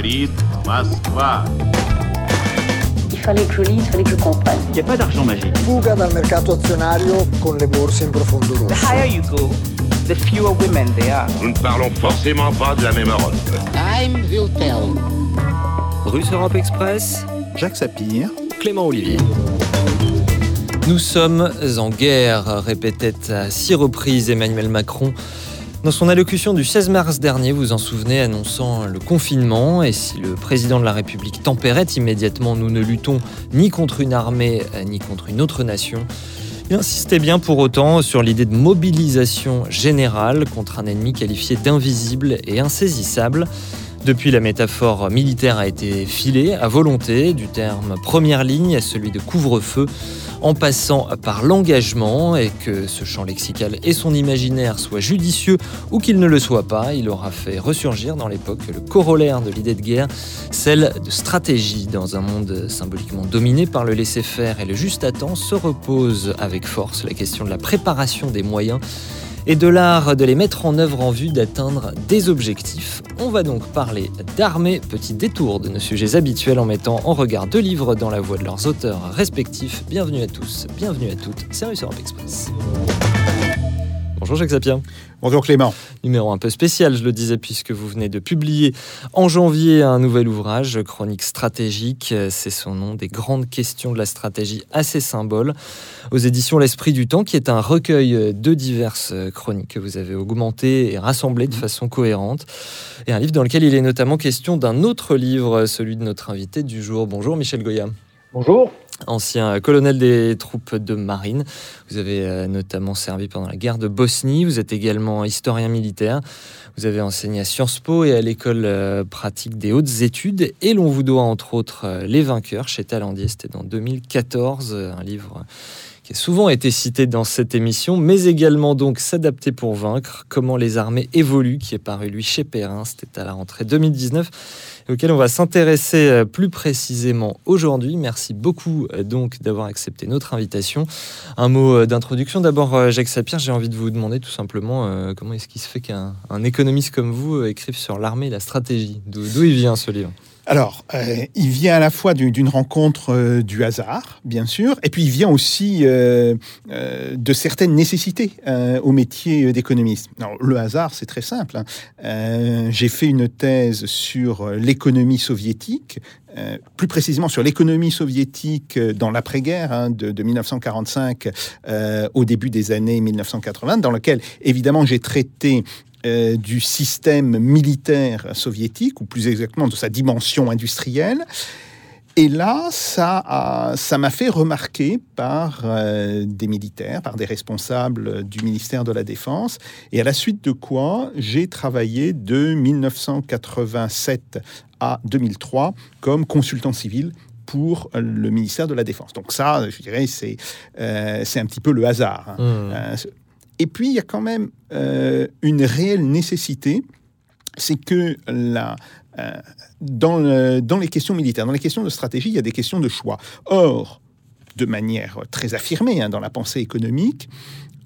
говорит Москва. Il fallait que je lise, il fallait que je comprenne. Il n'y a pas d'argent magique. Fuga dal mercato azionario con le borse in profondo The rosso. higher you go, the fewer women there are. Nous ne parlons forcément pas de la même Europe. Time will tell. Russe Europe Express, Jacques Sapir, Clément Olivier. Nous sommes en guerre, répétait à six reprises Emmanuel Macron. dans son allocution du 16 mars dernier, vous en souvenez, annonçant le confinement, et si le président de la République tempérait immédiatement, nous ne luttons ni contre une armée, ni contre une autre nation. Il insistait bien pour autant sur l'idée de mobilisation générale contre un ennemi qualifié d'invisible et insaisissable. Depuis, la métaphore militaire a été filée à volonté, du terme première ligne à celui de couvre-feu, en passant par l'engagement, et que ce champ lexical et son imaginaire soient judicieux ou qu'ils ne le soient pas, il aura fait ressurgir dans l'époque le corollaire de l'idée de guerre, celle de stratégie. Dans un monde symboliquement dominé par le laisser-faire et le juste à temps, se repose avec force la question de la préparation des moyens et de l'art de les mettre en œuvre en vue d'atteindre des objectifs. On va donc parler d'armée, petit détour de nos sujets habituels en mettant en regard deux livres dans la voix de leurs auteurs respectifs. Bienvenue à tous, bienvenue à toutes, c'est Europe Express. Bonjour Jacques Sapien. Bonjour Clément. Numéro un peu spécial, je le disais, puisque vous venez de publier en janvier un nouvel ouvrage, Chronique stratégique. C'est son nom, des grandes questions de la stratégie à ses symboles, aux éditions L'Esprit du Temps, qui est un recueil de diverses chroniques que vous avez augmentées et rassemblées de façon cohérente. Et un livre dans lequel il est notamment question d'un autre livre, celui de notre invité du jour. Bonjour Michel Goya. Bonjour. Ancien colonel des troupes de marine. Vous avez euh, notamment servi pendant la guerre de Bosnie. Vous êtes également historien militaire. Vous avez enseigné à Sciences Po et à l'école euh, pratique des hautes études. Et l'on vous doit entre autres euh, Les Vainqueurs chez Talendier. C'était dans 2014, euh, un livre qui a souvent été cité dans cette émission, mais également donc S'adapter pour vaincre, comment les armées évoluent, qui est paru lui chez Perrin. C'était à la rentrée 2019 et auquel on va s'intéresser euh, plus précisément aujourd'hui. Merci beaucoup euh, donc d'avoir accepté notre invitation. Un mot euh, d'introduction. D'abord, Jacques Sapir, j'ai envie de vous demander tout simplement comment est-ce qu'il se fait qu'un un économiste comme vous écrive sur l'armée et la stratégie? D'où il vient ce livre? Alors, euh, il vient à la fois du- d'une rencontre euh, du hasard, bien sûr, et puis il vient aussi euh, de certaines nécessités au métier d'économiste. Le hasard, c'est très simple. hein. J'ai fait une thèse sur l'économie soviétique, plus précisément sur l'économie soviétique dans l'après-guerre, hein, de, de 1945 euh, au début des années 1980, dans lequel, évidemment, j'ai traité euh, du système militaire soviétique, ou plus exactement de sa dimension industrielle. Et là, ça m'a fait remarquer par euh, des militaires, par des responsables du ministère de la Défense, et à la suite de quoi j'ai travaillé de 1987 à 2003 comme consultant civil pour le ministère de la Défense. Donc ça, je dirais, c'est euh, c'est un petit peu le hasard. hein. Hmm. Et puis, il y a quand même euh, une réelle nécessité, c'est que euh, dans, le- dans les questions militaires, dans les questions de stratégie, il y a des questions de choix. Or, de manière très affirmée hein, dans la pensée économique,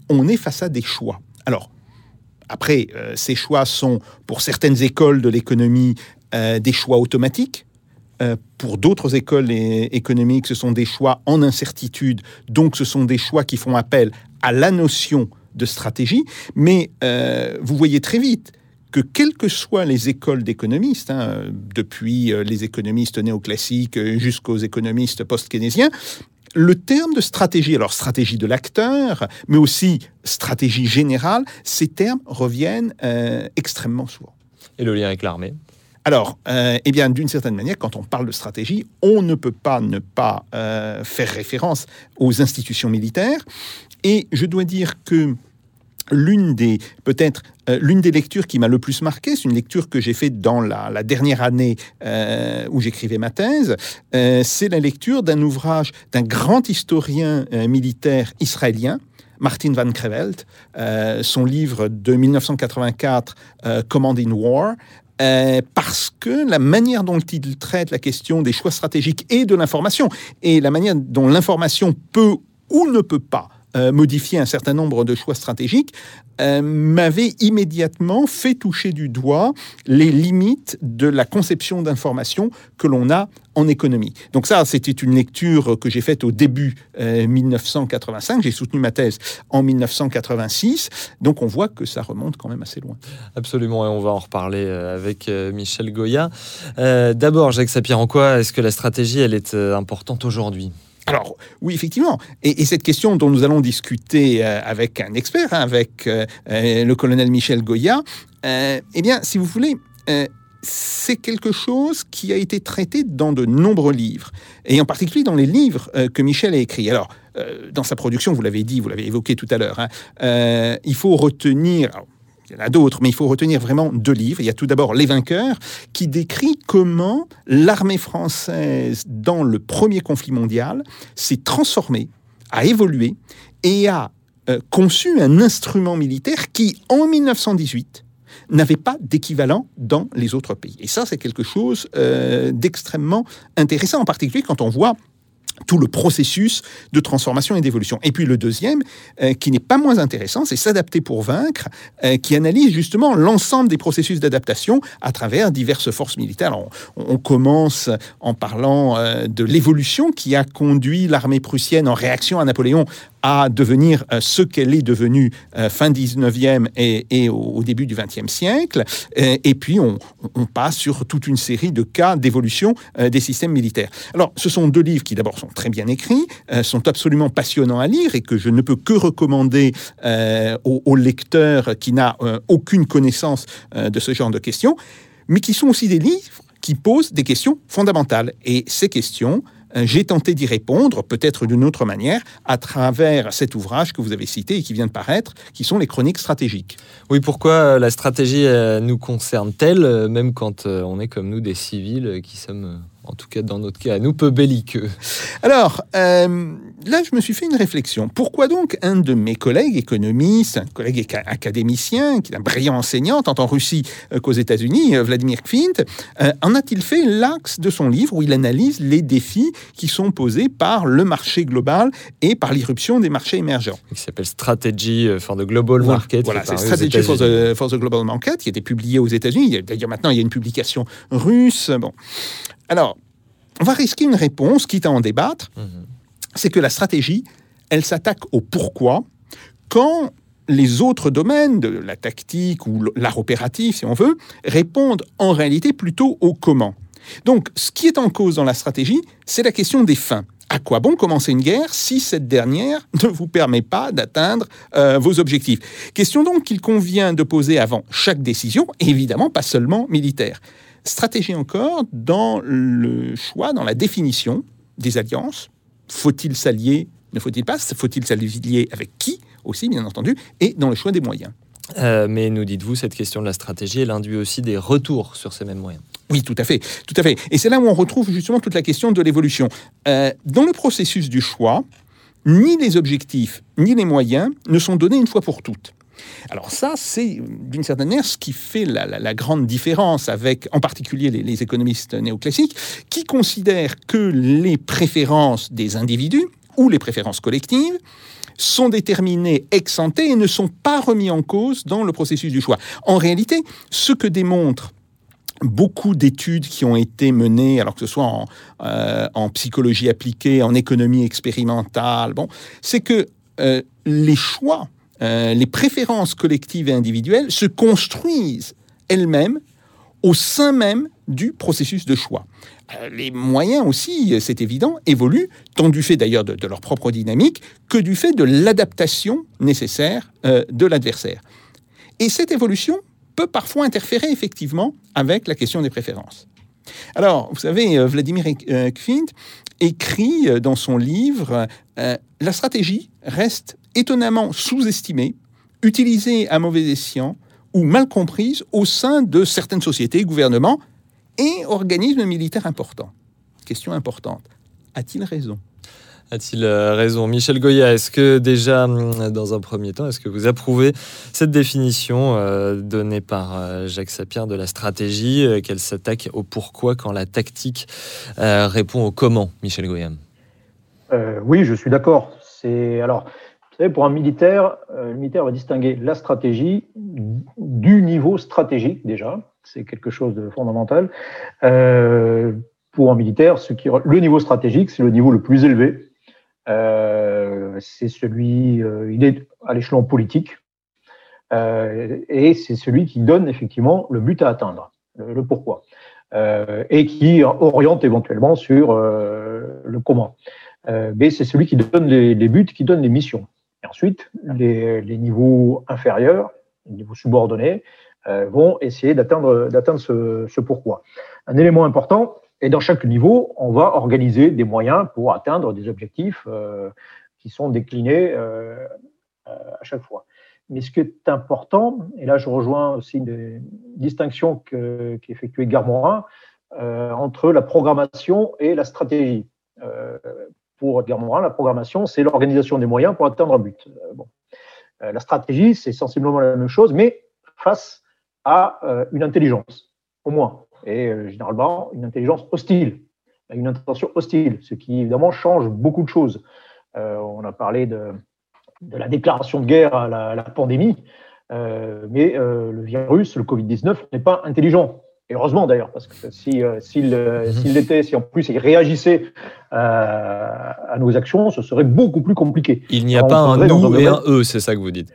on est face à des choix. Alors, après, euh, ces choix sont, pour certaines écoles de l'économie, des choix automatiques. Pour d'autres écoles économiques, ce sont des choix en incertitude, donc ce sont des choix qui font appel à la notion de stratégie. Mais euh, vous voyez très vite que quelles que soient les écoles d'économistes, hein, depuis euh, les économistes néoclassiques jusqu'aux économistes post-keynésiens, le terme de stratégie, alors stratégie de l'acteur, mais aussi stratégie générale, ces termes reviennent euh, extrêmement souvent. Et le lien avec l'armée? Alors, euh, eh bien, d'une certaine manière, quand on parle de stratégie, on ne peut pas ne pas euh, faire référence aux institutions militaires. Et je dois dire que l'une des peut-être euh, l'une des lectures qui m'a le plus marqué, c'est une lecture que j'ai faite dans la, dernière année euh, où j'écrivais ma thèse. euh, c'est la lecture d'un ouvrage d'un grand historien militaire israélien. Martin Van Creveld, euh, son livre de 1984, euh, Command in War, parce que la manière dont il traite la question des choix stratégiques et de l'information, et la manière dont l'information peut ou ne peut pas euh, modifier un certain nombre de choix stratégiques, euh, m'avait immédiatement fait toucher du doigt les limites de la conception d'information que l'on a en économie. Donc ça, c'était une lecture que j'ai faite au début 1985. J'ai soutenu ma thèse en 1986. Donc on voit que ça remonte quand même assez loin. Absolument, et on va en reparler avec Michel Goya. D'abord, Jacques Sapir, en quoi est-ce que la stratégie, elle est importante aujourd'hui? Alors, oui, effectivement. Et, cette question dont nous allons discuter euh, avec un expert, hein, avec euh, euh, le colonel Michel Goya, eh bien, si vous voulez, c'est quelque chose qui a été traité dans de nombreux livres, et en particulier dans les livres que Michel a écrits. Alors, dans sa production, vous l'avez dit, vous l'avez évoqué tout à l'heure, hein, il faut retenir... Il y en a d'autres, mais il faut retenir vraiment deux livres. Il y a tout d'abord Les Vainqueurs, qui décrit comment l'armée française, dans le premier conflit mondial, s'est transformée, a évolué et a euh, conçu un instrument militaire qui, en 1918, n'avait pas d'équivalent dans les autres pays. Et ça, c'est quelque chose euh, d'extrêmement intéressant, en particulier quand on voit tout le processus de transformation et d'évolution. Et puis le deuxième, euh, qui n'est pas moins intéressant, c'est S'adapter pour vaincre, euh, qui analyse justement l'ensemble des processus d'adaptation à travers diverses forces militaires. on, commence en parlant euh, de l'évolution qui a conduit l'armée prussienne en réaction à Napoléon à devenir euh, ce qu'elle est devenue euh, fin 19e et, au, début du 20e siècle. Et, puis, on, passe sur toute une série de cas d'évolution euh, des systèmes militaires. Alors, ce sont deux livres qui, d'abord, sont très bien écrits, sont absolument passionnants à lire et que je ne peux que recommander aux, lecteurs qui n'a aucune connaissance de ce genre de questions, mais qui sont aussi des livres qui posent des questions fondamentales. Et ces questions, euh, j'ai tenté d'y répondre, peut-être d'une autre manière, à travers cet ouvrage que vous avez cité et qui vient de paraître, qui sont les chroniques stratégiques. Oui, pourquoi euh, la stratégie euh, nous concerne-t-elle, même quand on est comme nous des civils qui sommes en tout cas dans notre cas, nous peu belliqueux. Alors, euh, là, je me suis fait une réflexion. Pourquoi donc un de mes collègues économistes, un collègue académicien, qui est un brillant enseignant, tant en Russie euh, qu'aux États-Unis, euh, Vladimir Kfint, en a-t-il fait l'axe de son livre où il analyse les défis qui sont posés par le marché global et par l'irruption des marchés émergents? Qui s'appelle Strategy for the Global Market. Voilà, c'est Strategy for the, for the, Global Market, qui a été publié aux États-Unis. D'ailleurs, maintenant, il y a une publication russe. Bon. Alors, on va risquer une réponse, quitte à en débattre, mhm. c'est que la stratégie, elle s'attaque au pourquoi quand les autres domaines de la tactique ou l'art opératif, si on veut, répondent en réalité plutôt au comment. Donc, ce qui est en cause dans la stratégie, c'est la question des fins. À quoi bon commencer une guerre si cette dernière ne vous permet pas d'atteindre euh, vos objectifs? Question donc qu'il convient de poser avant chaque décision, évidemment pas seulement militaire. Stratégie encore dans le choix, dans la définition des alliances. Faut-il s'allier Ne faut-il pas? Faut-il s'allier avec qui aussi, bien entendu Et dans le choix des moyens? Euh, mais nous dites-vous, cette question de la stratégie, elle induit aussi des retours sur ces mêmes moyens. Oui, tout à fait, tout à fait. Et c'est là où on retrouve justement toute la question de l'évolution. Euh, dans le processus du choix, ni les objectifs ni les moyens ne sont donnés une fois pour toutes. Alors ça, c'est d'une certaine manière ce qui fait la, grande différence avec, en particulier, les, économistes néoclassiques, qui considèrent que les préférences des individus ou les préférences collectives sont déterminées ex ante et ne sont pas remis en cause dans le processus du choix. En réalité, ce que démontrent beaucoup d'études qui ont été menées, alors que ce soit en, euh, psychologie appliquée, en économie expérimentale, bon, c'est que euh, les choix euh, les préférences collectives et individuelles se construisent elles-mêmes au sein même du processus de choix. Euh, les moyens aussi, c'est évident, évoluent, tant du fait d'ailleurs de, leur propre dynamique que du fait de l'adaptation nécessaire euh, de l'adversaire. Et cette évolution peut parfois interférer effectivement avec la question des préférences. Alors, vous savez, Vladimir Kfint écrit dans son livre La stratégie reste étonnamment sous-estimée, utilisée à mauvais escient ou mal comprise au sein de certaines sociétés, gouvernements et organismes militaires importants. Question importante. A-t-il raison? A-t-il euh, raison? Michel Goya, est-ce que déjà, hum, dans un premier temps, est-ce que vous approuvez cette définition euh, donnée par euh, Jacques Sapir de la stratégie, qu'elle s'attaque au pourquoi quand la tactique répond au comment, Michel Goya? Oui, je suis d'accord. C'est alors Vous savez, pour un militaire, le militaire va distinguer la stratégie du niveau stratégique déjà. C'est quelque chose de fondamental. Pour un militaire, le niveau stratégique, c'est le niveau le plus élevé. Euh, c'est celui, euh, il est à l'échelon politique, euh, et c'est celui qui donne effectivement le but à atteindre, le, pourquoi, et qui oriente éventuellement sur le comment. Mais c'est celui qui donne les, les, buts, qui donne les missions. Et ensuite, les, les niveaux inférieurs, les niveaux subordonnés, vont essayer d'atteindre ce, ce pourquoi. Un élément important, et dans chaque niveau, on va organiser des moyens pour atteindre des objectifs euh, qui sont déclinés euh, à chaque fois. Mais ce qui est important, et là je rejoins aussi une distinction qu'effectuait qu Garmorin euh, entre la programmation et la stratégie. Euh, pour Garmorin, la programmation, c'est l'organisation des moyens pour atteindre un but. Euh, bon. Euh, la stratégie, c'est sensiblement la même chose, mais face à une intelligence, au moins et euh, généralement une intelligence hostile, une intention hostile, ce qui évidemment change beaucoup de choses. Euh, on a parlé de, de, la déclaration de guerre à la, à la pandémie, euh, mais le virus, le Covid-19, n'est pas intelligent. Et heureusement d'ailleurs, parce que s'il si, mhm. si l'était, si en plus il réagissait à nos actions, ce serait beaucoup plus compliqué. Il n'y a Alors, pas un nous et un eux, c'est ça que vous dites.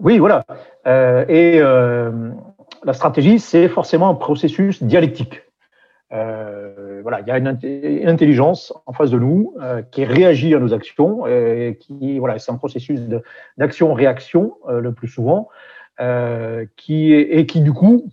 Oui, voilà. Euh, et euh, la stratégie, c'est forcément un processus dialectique. Euh, voilà, il y a une, intelligence en face de nous euh, qui réagit à nos actions, et qui voilà, c'est un processus d'action-réaction euh, le plus souvent, euh, qui et qui du coup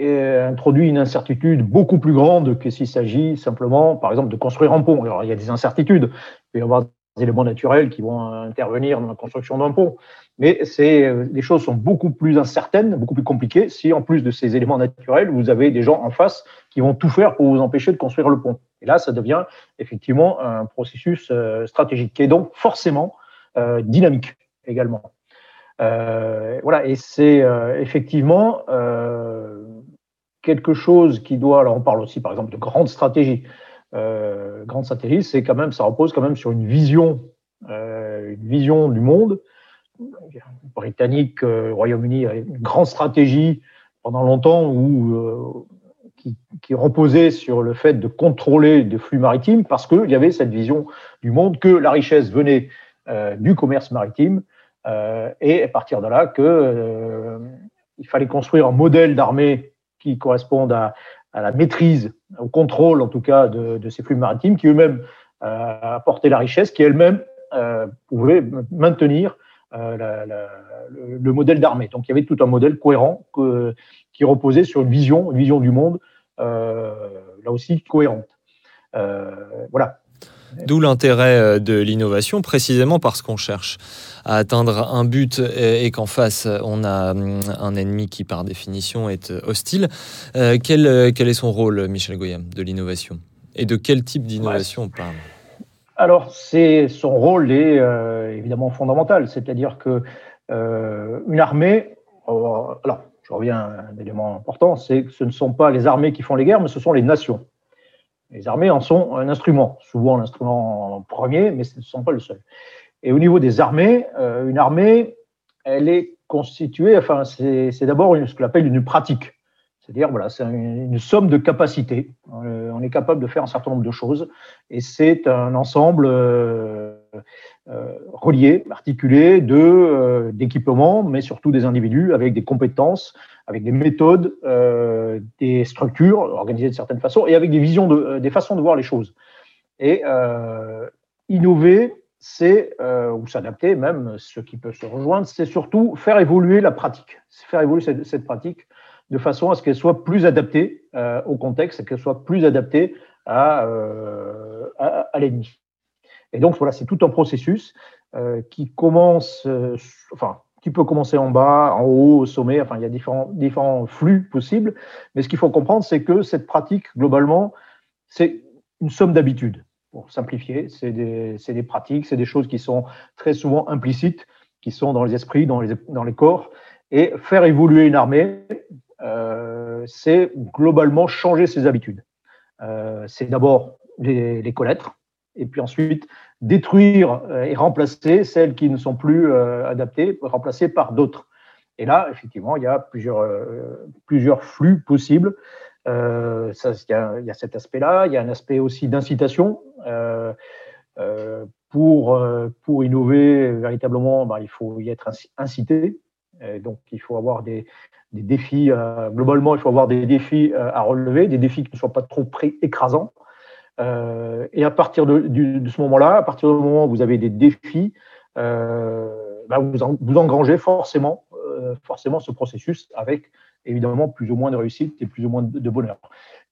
introduit une incertitude beaucoup plus grande que s'il s'agit simplement, par exemple, de construire un pont. Alors il y a des incertitudes, il peut y avoir des éléments naturels qui vont intervenir dans la construction d'un pont. Mais c'est, les choses sont beaucoup plus incertaines, beaucoup plus compliquées si, en plus de ces éléments naturels, vous avez des gens en face qui vont tout faire pour vous empêcher de construire le pont. Et là, ça devient effectivement un processus euh, stratégique qui est donc forcément euh, dynamique également. Euh, voilà, et c'est euh, effectivement euh, quelque chose qui doit. Alors, on parle aussi, par exemple, de grande stratégie. Euh, grande stratégie, c'est quand même, ça repose quand même sur une vision, euh, une vision du monde. Britannique, euh, Royaume-Uni a une grande stratégie pendant longtemps euh, qui, reposait sur le fait de contrôler des flux maritimes parce qu'il y avait cette vision du monde que la richesse venait euh, du commerce maritime et à partir de là que il fallait construire un modèle d'armée qui corresponde à, la maîtrise, au contrôle en tout cas de, ces flux maritimes qui eux-mêmes apportaient la richesse, qui elles-mêmes pouvaient maintenir euh, la, la, le, le, modèle d'armée. Donc il y avait tout un modèle cohérent que, qui reposait sur une vision, une vision du monde euh, là aussi cohérente. Euh, voilà. D'où l'intérêt de l'innovation, précisément parce qu'on cherche à atteindre un but et, qu'en face, on a un ennemi qui, par définition, est hostile. Euh, quel, quel, est son rôle, Michel Goyam, de l'innovation? Et de quel type d'innovation ouais. on parle? Alors, son rôle est euh, évidemment fondamental, c'est-à-dire que euh, une armée, alors, je reviens à un élément important, c'est que ce ne sont pas les armées qui font les guerres, mais ce sont les nations. Les armées en sont un instrument, souvent l'instrument premier, mais ce ne sont pas le seul. Et au niveau des armées, euh, une armée, elle est constituée, enfin, c'est d'abord ce qu'on appelle une pratique. C'est-à-dire, voilà, c'est une, somme de capacités. Euh, on est capable de faire un certain nombre de choses. Et c'est un ensemble euh, relié, articulé de d'équipements, mais surtout des individus avec des compétences, avec des méthodes, euh, des structures organisées de certaines façons et avec des visions, de, des façons de voir les choses. Et euh, innover, c'est, euh, ou s'adapter même, ce qui peut se rejoindre, c'est surtout faire évoluer la pratique, faire évoluer cette, pratique de façon à ce qu'elle soit plus adaptée euh, au contexte qu'elle soit plus adaptée à, euh, à, l'ennemi. Et donc voilà, c'est tout un processus euh, qui commence, enfin, qui peut commencer en bas, en haut, au sommet. Enfin, il y a différents, différents flux possibles. Mais ce qu'il faut comprendre, c'est que cette pratique, globalement, c'est une somme d'habitudes. Pour simplifier, c'est des, des, pratiques, c'est des choses qui sont très souvent implicites, qui sont dans les esprits, dans les, dans les corps. Et faire évoluer une armée, c'est globalement changer ses habitudes. Euh, c'est d'abord les, les, connaître, et puis ensuite détruire euh, et remplacer celles qui ne sont plus euh, adaptées, remplacer par d'autres. Et là, effectivement, il y a plusieurs, euh, flux possibles. Euh, il, y a, cet aspect-là. Il y a un aspect aussi d'incitation. Euh, euh, pour, pour innover véritablement, ben, il faut y être incité. Et donc, il faut avoir des, défis. globalement, il faut avoir des défis à relever, des défis qui ne soient pas trop écrasants. Euh, et à partir de, ce moment-là, à partir du moment où vous avez des défis, euh, bah vous, en, vous, engrangez forcément, euh, forcément ce processus avec évidemment plus ou moins de réussite et plus ou moins de, bonheur.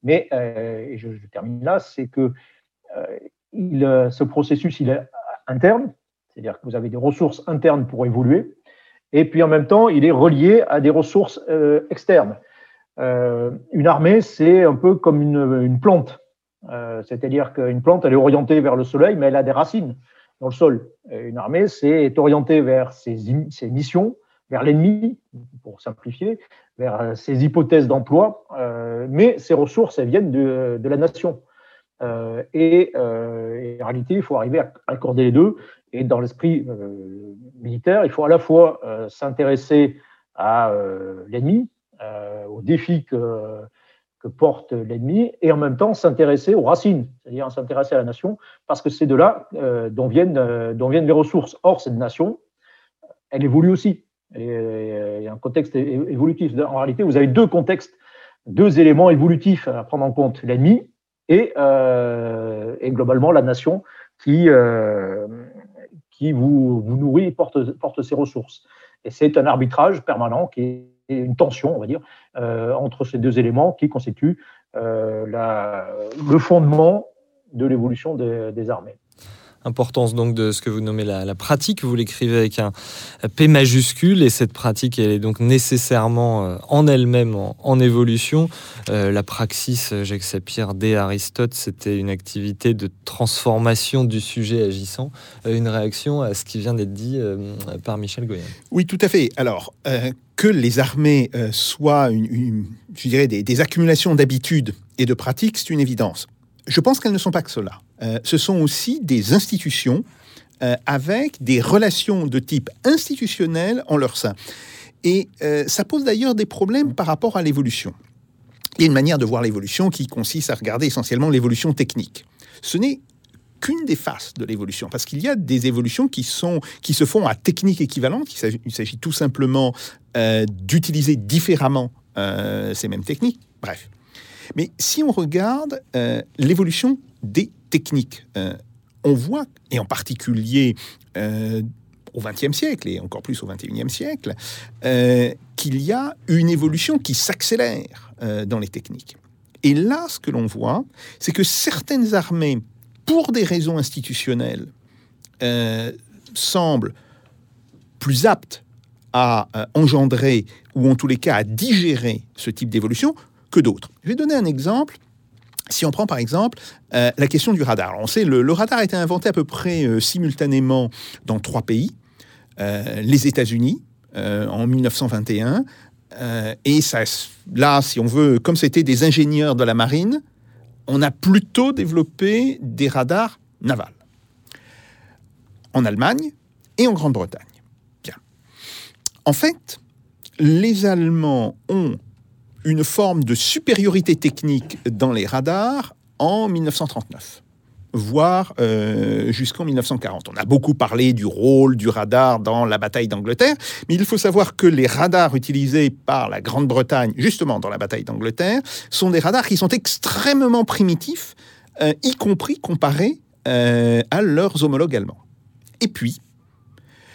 Mais, et je, termine là, c'est que ce processus, il est interne, c'est-à-dire que vous avez des ressources internes pour évoluer, et puis en même temps, il est relié à des ressources externes. une armée, c'est un peu comme une, plante. Euh, c'est-à-dire qu'une plante, elle est orientée vers le soleil, mais elle a des racines dans le sol. Une armée, c'est orientée vers ses, missions, vers l'ennemi, pour simplifier, vers euh, ses hypothèses d'emploi, euh, mais ses ressources, elles viennent de, la nation. Euh, euh, et, en réalité, il faut arriver à accorder les deux. Et dans l'esprit euh, militaire, il faut à la fois s'intéresser à l'ennemi, aux défis que porte l'ennemi et en même temps s'intéresser aux racines, c'est-à-dire s'intéresser à la nation, parce que c'est de là euh, dont, viennent, euh, dont viennent les ressources. Or, cette nation, elle évolue aussi. Et, il y a un contexte évolutif. En réalité, vous avez deux contextes, deux éléments évolutifs à prendre en compte l'ennemi et, euh, et, globalement la nation qui, euh, qui vous, nourrit et porte, porte ses ressources. Et c'est un arbitrage permanent qui est une tension, on va dire, euh, entre ces deux éléments qui constituent euh, la, le fondement de l'évolution des armées importance donc de ce que vous nommez la, la pratique. Vous l'écrivez avec un P majuscule et cette pratique, elle est donc nécessairement euh, en elle-même en, évolution. Euh, la praxis, Jacques Sapir, dès Aristote, c'était une activité de transformation du sujet agissant. Euh, une réaction à ce qui vient d'être dit euh, par Michel Goyen. Oui, tout à fait. Alors, euh, que les armées euh, soient, une, je dirais, des accumulations d'habitudes et de pratiques, c'est une évidence. Je pense qu'elles ne sont pas que cela. Euh, ce sont aussi des institutions euh, avec des relations de type institutionnel en leur sein. Et euh, ça pose d'ailleurs des problèmes par rapport à l'évolution. Il y a une manière de voir l'évolution qui consiste à regarder essentiellement l'évolution technique. Ce n'est qu'une des faces de l'évolution, parce qu'il y a des évolutions qui, sont, qui se font à technique équivalente. Il s'agit tout simplement d'utiliser différemment ces mêmes techniques. Bref. Mais si on regarde euh, l'évolution des techniques, euh, on voit, et en particulier euh, au XXe siècle, et encore plus au XXIe siècle, qu'il y a une évolution qui s'accélère dans les techniques. Et là, ce que l'on voit, c'est que certaines armées, pour des raisons institutionnelles, semblent plus aptes à engendrer, ou en tous les cas à digérer ce type d'évolution, que d'autres. Je vais donner un exemple. Si on prend par exemple euh, la question du radar, on sait le, le radar a été inventé à peu près euh, simultanément dans trois pays, euh, les États-Unis en 1921, euh, et ça, là, si on veut, comme c'était des ingénieurs de la marine, on a plutôt développé des radars navals en Allemagne et en Grande-Bretagne. Bien. En fait, les Allemands ont une forme de supériorité technique dans les radars en 1939 voire euh, jusqu'en 1940. On a beaucoup parlé du rôle du radar dans la bataille d'Angleterre, mais il faut savoir que les radars utilisés par la Grande-Bretagne, justement dans la bataille d'Angleterre, sont des radars qui sont extrêmement primitifs, euh, y compris comparés euh, à leurs homologues allemands. Et puis,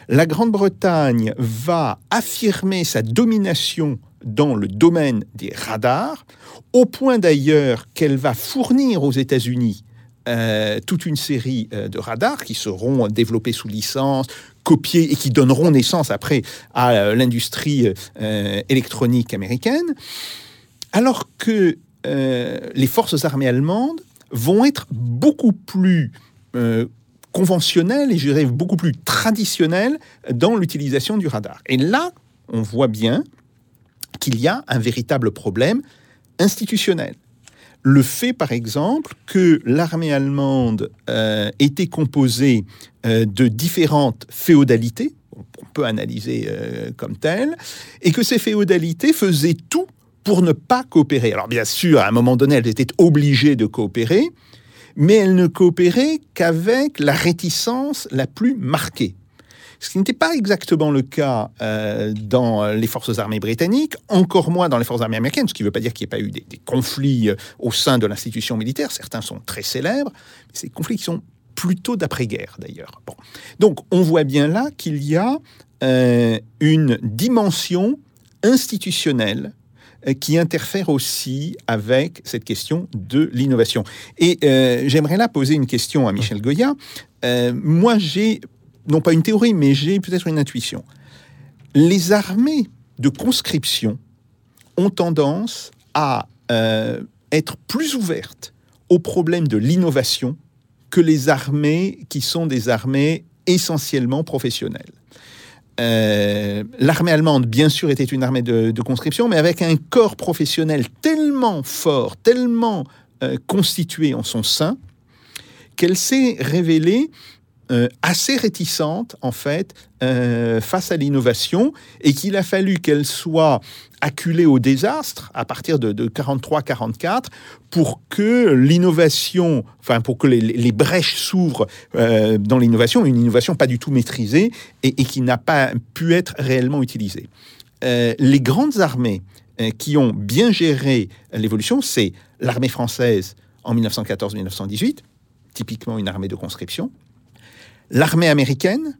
la Grande-Bretagne va affirmer sa domination dans le domaine des radars, au point d'ailleurs qu'elle va fournir aux États-Unis euh, toute une série euh, de radars qui seront développés sous licence, copiés et qui donneront naissance après à euh, l'industrie électronique américaine, alors que les forces armées allemandes vont être beaucoup plus conventionnelles et je dirais beaucoup plus traditionnelles dans l'utilisation du radar. Et là, on voit bien qu'il y a un véritable problème institutionnel. le fait, par exemple, que l'armée allemande euh, était composée euh, de différentes féodalités, on peut analyser euh, comme telles, et que ces féodalités faisaient tout pour ne pas coopérer. Alors bien sûr, à un moment donné, elles étaient obligées de coopérer, mais elles ne coopéraient qu'avec la réticence la plus marquée. Ce qui n'était pas exactement le cas euh, dans les forces armées britanniques, encore moins dans les forces armées américaines, ce qui ne veut pas dire qu'il n'y ait pas eu des, des conflits euh, au sein de l'institution militaire. Certains sont très célèbres, mais ces conflits qui sont plutôt d'après-guerre d'ailleurs. Bon. Donc on voit bien là qu'il y a euh, une dimension institutionnelle euh, qui interfère aussi avec cette question de l'innovation. Et euh, j'aimerais là poser une question à Michel Goya. Moi, j'ai, non pas une théorie, mais j'ai peut-être une intuition. Les armées de conscription ont tendance à euh, être plus ouvertes au problème de l'innovation que les armées qui sont des armées essentiellement professionnelles. Euh, l'armée allemande, bien sûr, était une armée de, conscription, mais avec un corps professionnel tellement fort, tellement euh, constitué en son sein, qu'elle s'est révélée euh, assez réticente, en fait, euh, face à l'innovation, et qu'il a fallu qu'elle soit acculée au désastre à partir de, de 43-44 pour que l'innovation, enfin pour que les, brèches s'ouvrent euh, dans l'innovation, une innovation pas du tout maîtrisée et, qui n'a pas pu être réellement utilisée. Euh, les grandes armées qui ont bien géré l'évolution, c'est l'armée française en 1914-1918, typiquement une armée de conscription, l'armée américaine,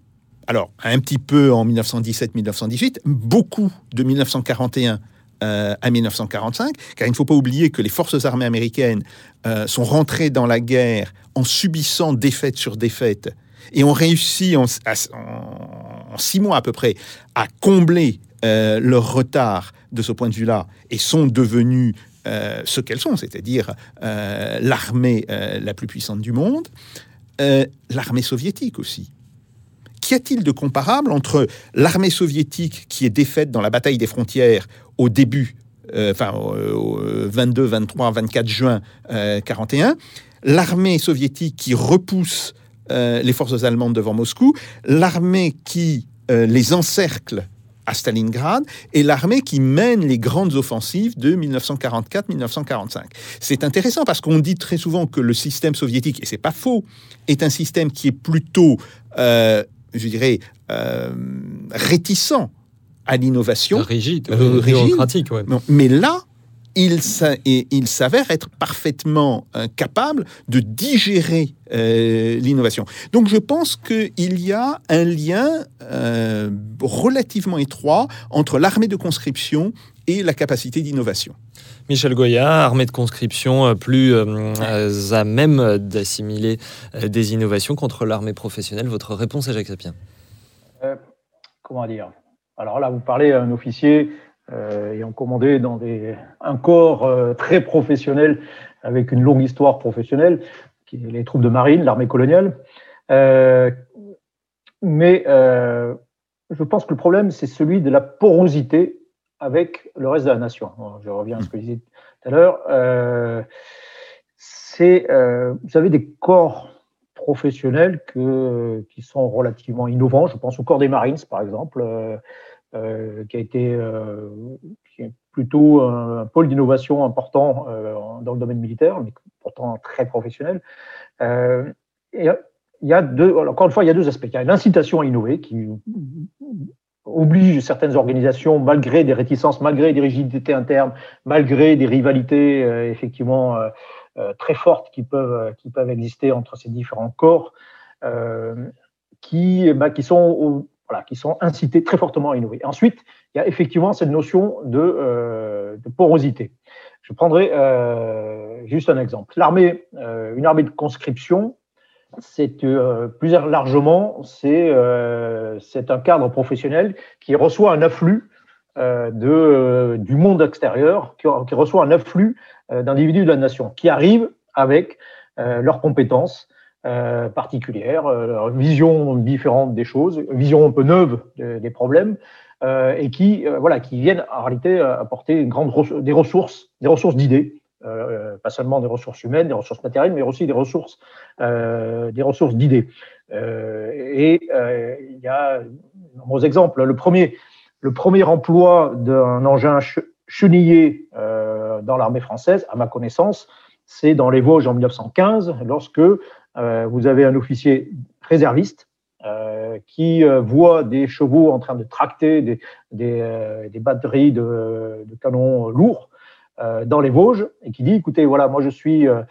alors un petit peu en 1917-1918, beaucoup de 1941 euh, à 1945, car il ne faut pas oublier que les forces armées américaines euh, sont rentrées dans la guerre en subissant défaite sur défaite et ont réussi en, six mois à peu près à combler euh, leur retard de ce point de vue-là et sont devenues ce qu'elles sont, c'est-à-dire l'armée la plus puissante du monde. Euh, l'armée soviétique aussi. Qu'y a-t-il de comparable entre l'armée soviétique qui est défaite dans la bataille des frontières au début, euh, enfin au, 22, 23, 24 juin euh, 41, l'armée soviétique qui repousse euh, les forces allemandes devant Moscou, l'armée qui les encercle à Stalingrad et l'armée qui mène les grandes offensives de 1944-1945. C'est intéressant parce qu'on dit très souvent que le système soviétique, et c'est pas faux, est un système qui est plutôt, euh, je dirais, euh, réticent à l'innovation. Rigide, euh, bureaucratique. Ouais. Mais là, il, il s'avère être parfaitement euh, capable de digérer euh, l'innovation. Donc je pense qu'il y a un lien euh, relativement étroit entre l'armée de conscription et la capacité d'innovation. Michel Goya, armée de conscription plus euh, à même d'assimiler euh, des innovations contre l'armée professionnelle. Votre réponse à Jacques Sapien euh, Comment dire? Alors là, vous parlez à un officier euh, ayant commandé dans des, un corps euh, très professionnel avec une longue histoire professionnelle, qui est les troupes de marine, l'armée coloniale. Euh, mais je pense que le problème, c'est celui de la porosité avec le reste de la nation. Je reviens à ce que je disais tout à l'heure. C'est, vous avez des corps professionnels qui sont relativement innovants. Je pense au corps des Marines, par exemple, qui a été euh, est plutôt un, pôle d'innovation important euh, dans le domaine militaire, mais pourtant très professionnel. il y a encore une fois, il y a deux aspects. Il y a l'incitation à innover qui oblige certaines organisations, malgré des réticences, malgré des rigidités internes, malgré des rivalités euh, effectivement euh, euh, très fortes qui peuvent, exister entre ces différents corps, qui, bah, qui, sont, voilà, qui sont incités très fortement à innover. Ensuite, il y a effectivement cette notion de, de porosité. Je prendrai juste un exemple. L'armée, une armée de conscription, c'est euh, plus largement, c'est euh, un cadre professionnel qui reçoit un afflux euh, de, euh, du monde extérieur, qui, qui reçoit un afflux euh, d'individus de la nation, qui arrivent avec euh, leurs compétences particulières, leur vision différente des choses, vision un peu neuve des, problèmes, et qui, voilà, qui viennent en réalité apporter des ressources, des ressources d'idées euh, pas seulement des ressources humaines, des ressources matérielles, mais aussi des ressources, euh, des ressources d'idées. Euh, et euh, il y a de nombreux exemples. Le premier, le premier emploi d'un engin ch- chenillé euh, dans l'armée française, à ma connaissance, c'est dans les Vosges en 1915, lorsque euh, vous avez un officier réserviste euh, qui euh, voit des chevaux en train de tracter des, euh, batteries de, canons lourds euh, dans les Vosges et qui dit écoutez, voilà, moi je suis. euh,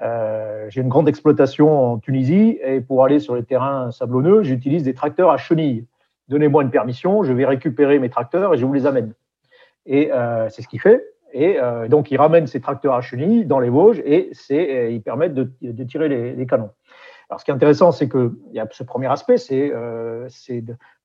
euh, j'ai une grande exploitation en Tunisie et pour aller sur les terrains sablonneux, j'utilise des tracteurs à chenilles. Donnez-moi une permission, je vais récupérer mes tracteurs et je vous les amène. Et euh, c'est ce qu'il fait. Et euh, donc, il ramène ses tracteurs à chenilles dans les Vosges et euh, ils permettent de, tirer les, canons. Alors, ce qui est intéressant, c'est qu'il y a ce premier aspect, c'est euh,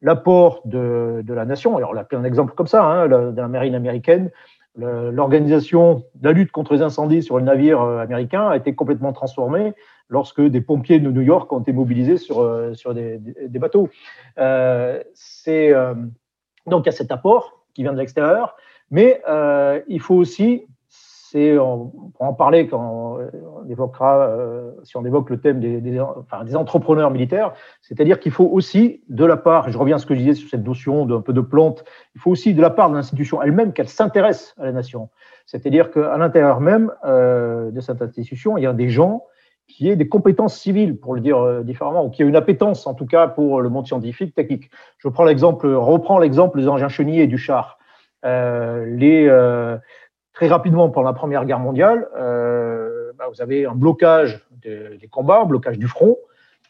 l'apport de, la nation. Alors, on a plein d'exemples comme ça, hein, la- de la marine américaine. L'organisation de la lutte contre les incendies sur le navire américain a été complètement transformée lorsque des pompiers de New York ont été mobilisés sur, des, bateaux. Euh, donc, il y a cet apport qui vient de l'extérieur, mais euh, il faut aussi, c'est, on pourra en parler quand on évoquera, euh, si on évoque le thème des, des, enfin, des entrepreneurs militaires, c'est-à-dire qu'il faut aussi, de la part, je reviens à ce que je disais sur cette notion d'un peu de plante, il faut aussi, de la part de l'institution elle-même, qu'elle s'intéresse à la nation. C'est-à-dire qu'à l'intérieur même euh, de cette institution, il y a des gens qui aient des compétences civiles, pour le dire euh, différemment, ou qui aient une appétence, en tout cas, pour le monde scientifique, technique. Je prends l'exemple, reprends l'exemple des engins chenillés et du char. Euh, les, euh, très rapidement, pendant la Première Guerre mondiale, euh, bah, vous avez un blocage de- des combats, un blocage du front,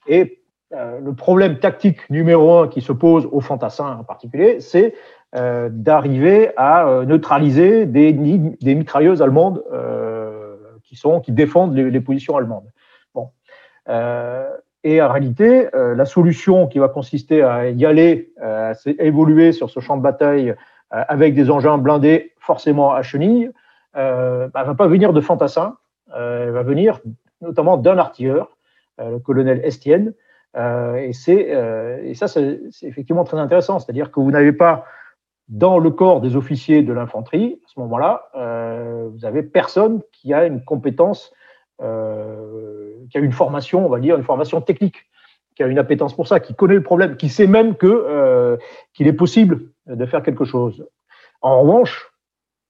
et le problème tactique numéro un qui se pose aux fantassins en particulier, c'est euh, d'arriver à neutraliser des, mitrailleuses allemandes euh, qui, sont, qui défendent les, les positions allemandes. Bon. Et en réalité, la solution qui va consister à y aller, à évoluer sur ce champ de bataille avec des engins blindés forcément à chenilles, euh, bah, va pas venir de fantassins, euh, elle va venir notamment d'un artilleur, euh, le colonel Estienne. Euh, et, euh, et ça, c'est effectivement très intéressant. C'est-à-dire que vous n'avez pas dans le corps des officiers de l'infanterie, à ce moment-là, euh, vous avez personne qui a une compétence, euh, qui a une formation, on va dire, une formation technique, qui a une appétence pour ça, qui connaît le problème, qui sait même que euh, qu'il est possible de faire quelque chose. En revanche,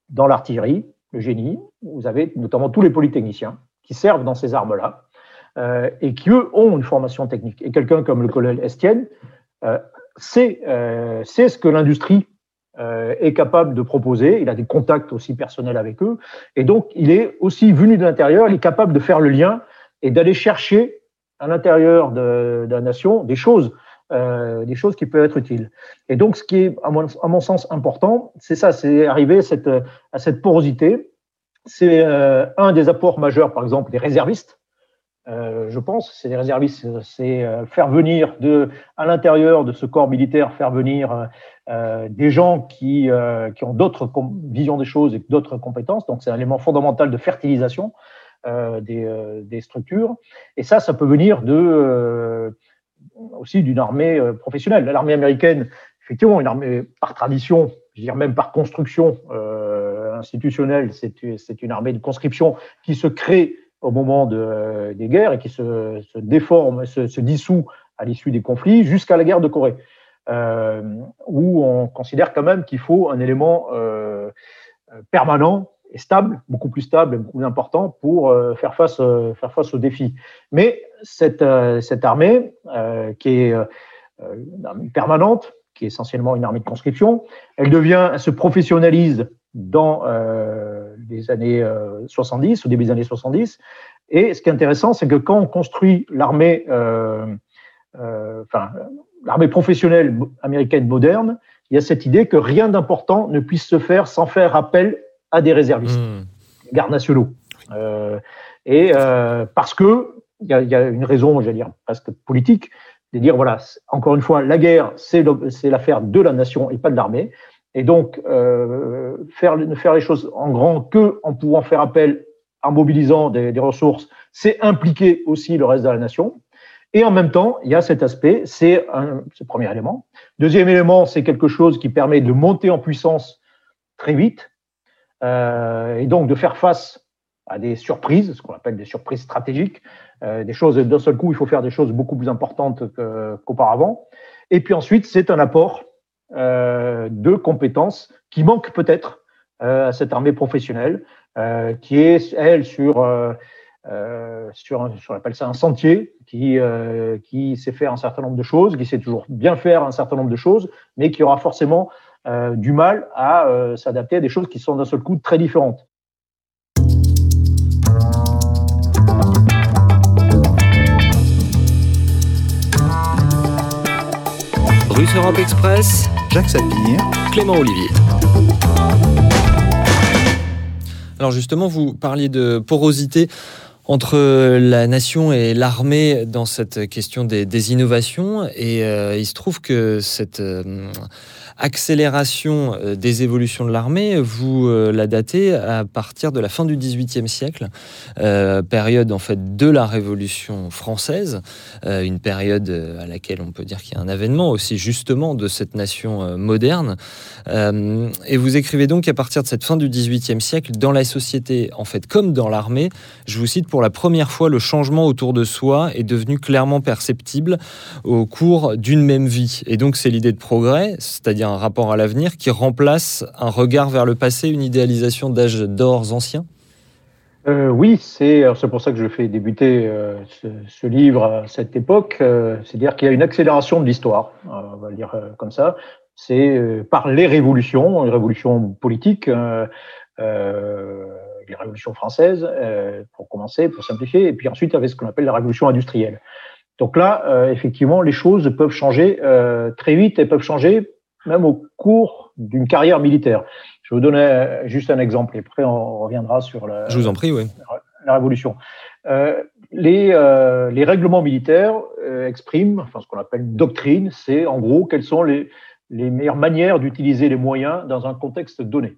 dans l'artillerie, le génie, vous avez notamment tous les polytechniciens qui servent dans ces armes-là euh, et qui, eux, ont une formation technique. Et quelqu'un comme le colonel Estienne euh, sait, euh, ce que l'industrie est capable de proposer. Il a des contacts aussi personnels avec eux. Et donc, il est aussi venu de l'intérieur, il est capable de faire le lien et d'aller chercher à l'intérieur de, de la nation des choses, euh, des choses qui peuvent être utiles. Et donc, ce qui est, à mon, à mon sens, important, c'est ça, c'est arriver à cette, à cette porosité. C'est euh, un des apports majeurs, par exemple, des réservistes. Euh, je pense, c'est les réservistes, c'est euh, faire venir de, à l'intérieur de ce corps militaire, faire venir euh, des gens qui, euh, qui ont d'autres visions des choses et d'autres compétences. Donc, c'est un élément fondamental de fertilisation des, euh, des, structures. Et ça, ça peut venir de, euh, aussi d'une armée euh, professionnelle. L'armée américaine, effectivement, une armée par tradition, je veux même par construction euh, institutionnelle, c'est une armée de conscription qui se crée au moment de, des guerres et qui se, déforme, se, dissout à l'issue des conflits jusqu'à la guerre de Corée, euh, où on considère quand même qu'il faut un élément euh, permanent et stable, beaucoup plus stable et beaucoup plus important pour euh, faire, face, euh, aux défis. Mais cette, euh, armée, qui est une armée permanente, qui est essentiellement une armée de conscription, elle devient, elle se professionnalise dans les années euh, 70, au début des années 70. Et ce qui est intéressant, c'est que quand on construit l'armée, l'armée professionnelle américaine moderne, il y a cette idée que rien d'important ne puisse se faire sans faire appel à des réservistes, mmh. gardes nationaux. Euh, et parce que il y, y, a une raison, j'allais dire presque politique, de dire voilà, encore une fois, la guerre, c'est l'affaire de la nation et pas de l'armée. Et donc, euh, faire, ne faire les choses en grand que en pouvant faire appel en mobilisant des, des ressources, c'est impliquer aussi le reste de la nation. Et en même temps, il y a cet aspect, c'est le premier élément. Deuxième élément, c'est quelque chose qui permet de monter en puissance très vite euh, et donc de faire face à des surprises, ce qu'on appelle des surprises stratégiques, euh, des choses d'un seul coup, il faut faire des choses beaucoup plus importantes qu'auparavant. Et puis ensuite, c'est un apport euh, de compétences qui manque peut-être euh, à cette armée professionnelle, euh, qui est, elle, sur, euh, euh, on appelle ça un sentier, qui, euh, qui sait faire un certain nombre de choses, qui sait toujours bien faire un certain nombre de choses, mais qui aura forcément euh, du mal à euh, s'adapter à des choses qui sont d'un seul coup très différentes. Russe Europe Express, Jacques Sapir. Clément Olivier. Alors justement, vous parliez de porosité entre la nation et l'armée dans cette question des, des innovations. Et euh, il se trouve que cette euh, accélération euh, des évolutions de l'armée, vous euh, la datez à partir de la fin du XVIIIe siècle, euh, période en fait de la Révolution française, une période à laquelle on peut dire qu'il y a un avènement aussi justement de cette nation moderne. Et vous écrivez donc qu'à partir de cette fin du XVIIIe siècle, dans la société, en fait, comme dans l'armée, je vous cite, pour la première fois, le changement autour de soi est devenu clairement perceptible au cours d'une même vie. Et donc, c'est l'idée de progrès, c'est-à-dire un rapport à l'avenir qui remplace un regard vers le passé, une idéalisation d'âges d'or anciens. Euh, oui, c'est alors, c'est pour ça que je fais débuter euh, ce, livre à cette époque. euh, C'est-à-dire qu'il y a une accélération de l'histoire, euh, on va le dire euh, comme ça. C'est euh, par les révolutions, les révolutions politiques, euh, euh, les révolutions françaises, euh, pour commencer, pour simplifier, et puis ensuite avec ce qu'on appelle la révolution industrielle. Donc là, euh, effectivement, les choses peuvent changer euh, très vite et peuvent changer même au cours d'une carrière militaire. Je vais vous donner juste un exemple et après on reviendra sur la, Je vous en prie, oui. la Révolution. Euh, les, euh, les règlements militaires euh, expriment enfin, ce qu'on appelle une doctrine, c'est en gros quelles sont les, les meilleures manières d'utiliser les moyens dans un contexte donné.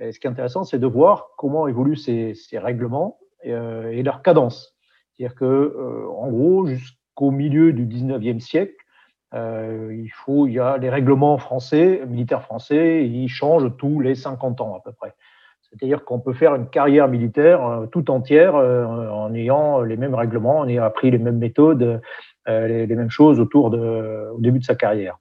Et ce qui est intéressant, c'est de voir comment évoluent ces, ces règlements euh, et leur cadence. C'est-à-dire que, en gros, jusqu'au milieu du 19e siècle, euh, il faut, il y a les règlements français, militaires français, ils changent tous les 50 ans à peu près. C'est-à-dire qu'on peut faire une carrière militaire euh, tout entière euh, en ayant les mêmes règlements, en ayant appris les mêmes méthodes, euh, les, les mêmes choses autour de, au début de sa carrière.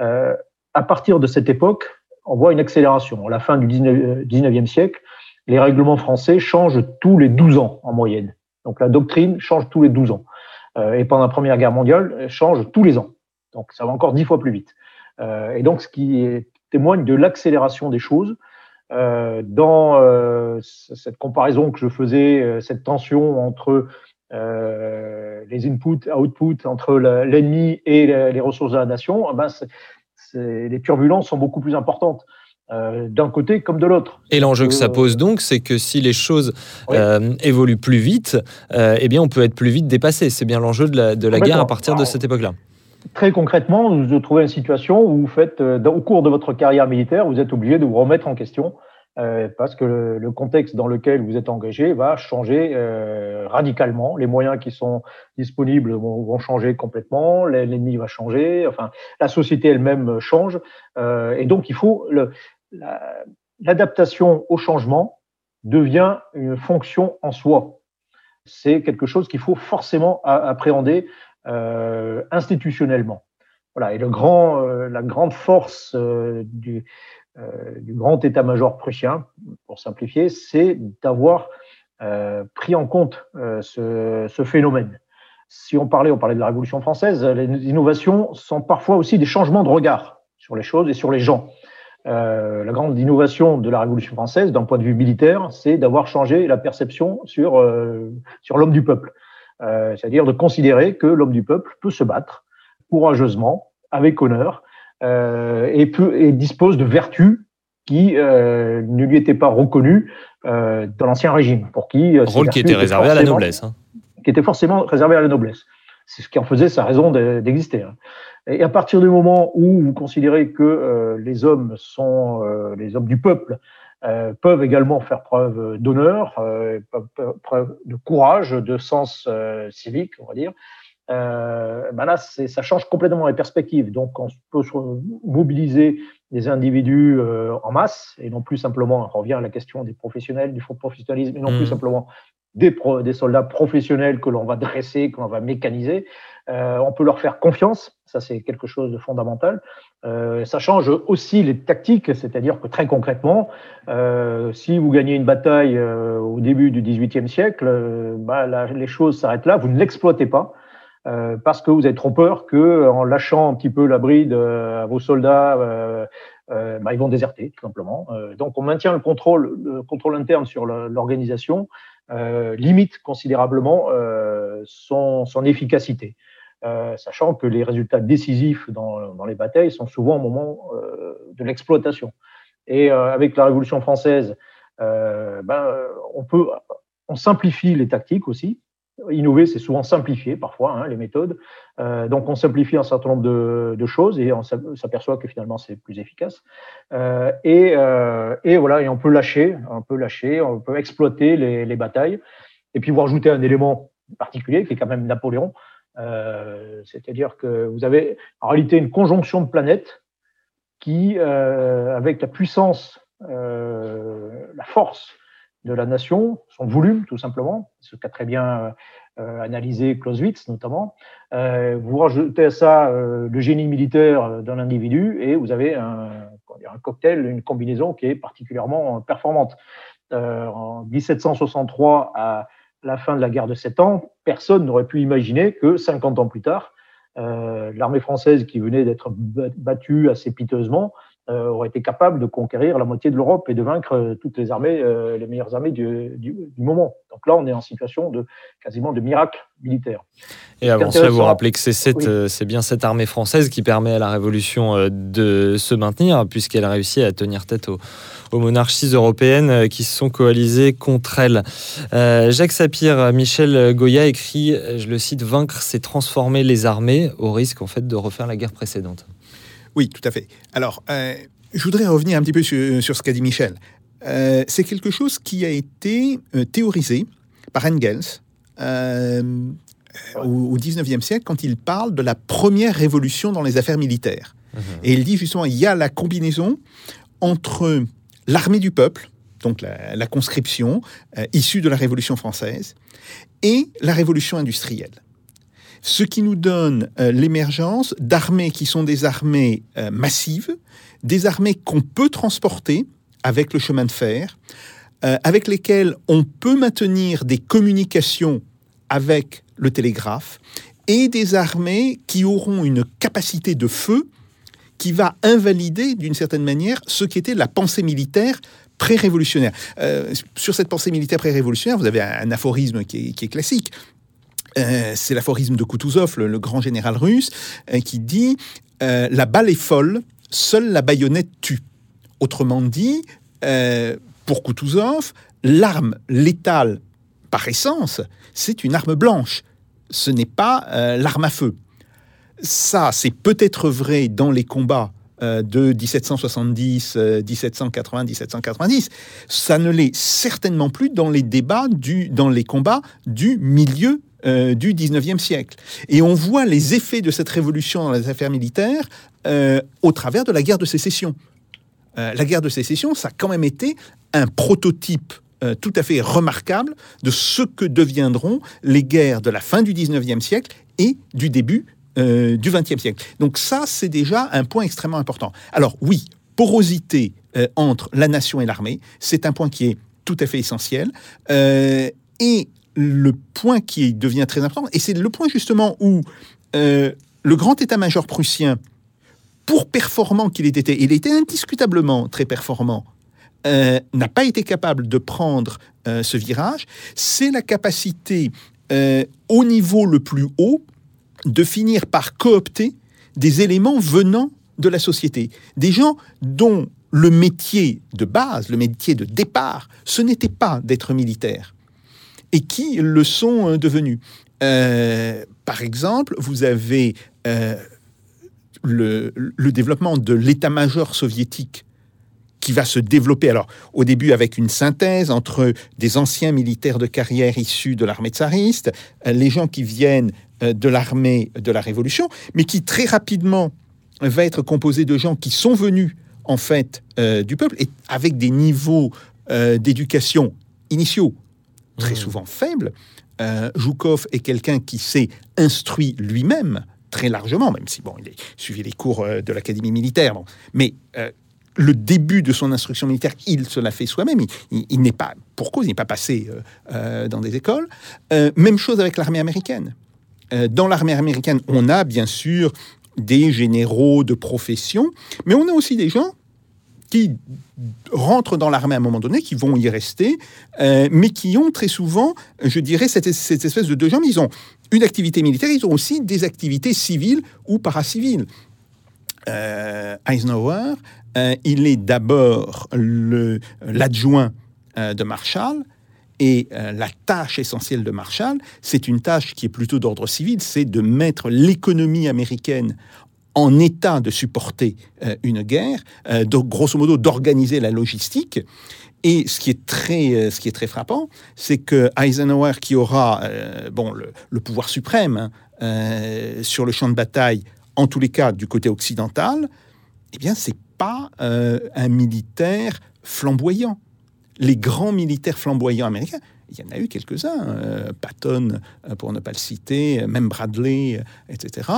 Euh, à partir de cette époque, on voit une accélération. À la fin du 19, 19e siècle, les règlements français changent tous les 12 ans en moyenne. Donc la doctrine change tous les 12 ans. Et pendant la Première Guerre mondiale, change tous les ans. Donc ça va encore dix fois plus vite. Euh, et donc ce qui est- témoigne de l'accélération des choses. Euh, dans euh, cette comparaison que je faisais, cette tension entre euh, les inputs, outputs, entre l'ennemi et les ressources de la nation, eh ben les turbulences sont beaucoup plus importantes euh, d'un côté comme de l'autre. Et l'enjeu que ça pose donc, c'est que si les choses Oui. euh, évoluent plus vite, eh bien, on peut être plus vite dépassé. C'est bien l'enjeu de la, de la guerre à partir de cette époque-là. Très concrètement, vous vous trouvez une situation où vous faites, euh, au cours de votre carrière militaire, vous êtes obligé de vous remettre en question euh, parce que le, le contexte dans lequel vous êtes engagé va changer euh, radicalement. Les moyens qui sont disponibles vont, vont changer complètement, l'e- l'ennemi va changer, enfin, la société elle-même change. euh, et donc, il faut le- la- l'adaptation au changement devient une fonction en soi. C'est quelque chose qu'il faut forcément appréhender institutionnellement. Voilà. Et le grand, euh, la grande force euh, du, euh, grand état-major prussien, pour simplifier, c'est d'avoir euh, pris en compte euh, ce, phénomène. Si on parlait, on parlait de la Révolution française, les innovations sont parfois aussi des changements de regard sur les choses et sur les gens. Euh, la grande innovation de la Révolution française, d'un point de vue militaire, c'est d'avoir changé la perception sur, euh, sur l'homme du peuple. Euh, c'est-à-dire de considérer que l'homme du peuple peut se battre courageusement, avec honneur, euh, et, peut, et dispose de vertus qui euh, ne lui étaient pas reconnues dans l'ancien régime, pour qui Rôle qui était réservé à la noblesse. hein. qui était forcément réservé à la noblesse. C'est ce qui en faisait sa raison de- d'exister. hein. Et à partir du moment où vous considérez que les hommes sont les hommes du peuple, euh, peuvent également faire preuve d'honneur, euh, preuve de courage, de sens euh, civique, on va dire, euh, ben là, ça change complètement les perspectives. Donc, on peut mobiliser des individus euh, en masse et non plus simplement, on revient à la question des professionnels, du fond professionnalisme, et non plus mmh. simplement des, des, soldats professionnels que l'on va dresser, que l'on va mécaniser. Euh, on peut leur faire confiance, ça c'est quelque chose de fondamental. Euh, ça change aussi les tactiques, c'est-à-dire que très concrètement, euh, si vous gagnez une bataille euh, au début du XVIIIe siècle, euh, bah, les choses s'arrêtent là, vous ne l'exploitez pas. parce que vous avez trop peur que, en lâchant un petit peu la bride à vos soldats, bah, ils vont déserter, tout simplement. donc, on maintient le contrôle, le contrôle interne sur l'organisation, limite considérablement son, son efficacité. Euh, sachant que les résultats décisifs dans, les batailles sont souvent au moment euh, de l'exploitation. Et euh, avec la Révolution française, ben, on peut, simplifie les tactiques aussi. Innover, c'est souvent simplifier parfois hein, les méthodes. donc, on simplifie un certain nombre de, choses et on s'aperçoit que finalement c'est plus efficace. et, et, voilà, et on peut lâcher, on peut lâcher, on peut exploiter les, les batailles. Et puis vous rajoutez un élément particulier qui est quand même Napoléon. Euh, c'est-à-dire que vous avez en réalité une conjonction de planètes qui, euh, avec la puissance, euh, la force de la nation, son volume tout simplement, ce qu'a très bien analysé Clausewitz notamment, vous rajoutez à ça le génie militaire d'un individu et vous avez un, cocktail, une combinaison qui est particulièrement performante. en 1763 à la fin de la guerre de Sept Ans, personne n'aurait pu imaginer que 50 ans plus tard, euh, l'armée française qui venait d'être battue assez piteusement aurait été capable de conquérir la moitié de l'Europe et de vaincre euh, toutes les armées, les meilleures armées du, moment. Donc là, on est en situation de quasiment de miracle militaire. Et avant cela, vous rappelez que c'est bien cette armée française qui permet à la Révolution de se maintenir, puisqu'elle a réussi à tenir tête aux, aux monarchies européennes qui se sont coalisées contre elle. Jacques Sapir, Michel Goya écrit, je le cite, Vaincre, c'est transformer les armées au risque en fait de refaire la guerre précédente. Oui, tout à fait. Alors, euh, je voudrais revenir un petit peu sur, ce qu'a dit Michel. Euh, c'est quelque chose qui a été euh, théorisé par Engels au, 19e siècle quand il parle de la première révolution dans les affaires militaires. Mhm. Et il dit justement, il y a la combinaison entre l'armée du peuple, donc la conscription issue de la Révolution française, et la révolution industrielle ce qui nous donne euh, l'émergence d'armées qui sont des armées euh, massives, des armées qu'on peut transporter avec le chemin de fer, euh, avec lesquelles on peut maintenir des communications avec le télégraphe, et des armées qui auront une capacité de feu qui va invalider d'une certaine manière ce qui était la pensée militaire pré-révolutionnaire. sur cette pensée militaire pré-révolutionnaire, vous avez un, aphorisme qui est classique. Euh, c'est l'aphorisme de Kutuzov, le, grand général russe, euh, qui dit euh, La balle est folle, seule la baïonnette tue. Autrement dit, pour Kutuzov, l'arme létale par essence, c'est une arme blanche. Ce n'est pas l'arme à feu. Ça, c'est peut-être vrai dans les combats de 1770, 1780, 1790. Ça ne l'est certainement plus dans les débats du, dans les combats du milieu euh, du 19e siècle. Et on voit les effets de cette révolution dans les affaires militaires euh, au travers de la guerre de sécession. Euh, la guerre de sécession, ça a quand même été un prototype tout à fait remarquable de ce que deviendront les guerres de la fin du 19e siècle et du début du 20e siècle. Donc ça, c'est déjà un point extrêmement important. Alors oui, porosité entre la nation et l'armée, c'est un point qui est tout à fait essentiel. et le point qui devient très important, et c'est le point justement où euh, le grand état-major prussien, pour performant qu'il ait été, il était indiscutablement très performant, euh, n'a pas été capable de prendre euh, ce virage, c'est la capacité au niveau le plus haut de finir par coopter des éléments venant de la société, des gens dont le métier de base, le métier de départ, ce n'était pas d'être militaire et qui le sont euh, devenus. Euh, par exemple, vous avez euh, le, développement de l'état-major soviétique qui va se développer. Alors, au début, avec une synthèse entre des anciens militaires de carrière issus de l'armée tsariste, les gens qui viennent de l'armée de la Révolution, mais qui très rapidement va être composé de gens qui sont venus en fait du peuple et avec des niveaux d'éducation initiaux très Mmh. souvent faibles. Euh, Joukov est quelqu'un qui s'est instruit lui-même très largement, même si bon, il a suivi les cours euh, de l'académie militaire, bon. mais euh, le début de son instruction militaire, il se l'a fait soi-même. Il, il- il n'est pas, pour cause, il n'est pas passé euh, dans des écoles. Même chose avec l'armée américaine. Dans l'armée américaine, on a bien sûr des généraux de profession, mais on a aussi des gens qui rentrent dans l'armée à un moment donné, qui vont y rester, euh, mais qui ont très souvent, je dirais, cette, espèce de deux jambes. Ils ont une activité militaire, ils ont aussi des activités civiles ou paraciviles. Euh, Eisenhower, euh, il est d'abord l'adjoint de Marshall, et la tâche essentielle de Marshall, c'est une tâche qui est plutôt d'ordre civil, c'est de mettre l'économie américaine en état de supporter euh, une guerre, euh, grosso modo d'organiser la logistique. Et ce qui est très, euh, ce qui est très frappant, c'est que Eisenhower, qui aura bon, le, pouvoir suprême hein, sur le champ de bataille, en tous les cas du côté occidental, eh bien, c'est pas un militaire flamboyant. Les grands militaires flamboyants américains, il y en a eu quelques-uns, Patton, pour ne pas le citer, même Bradley, etc.,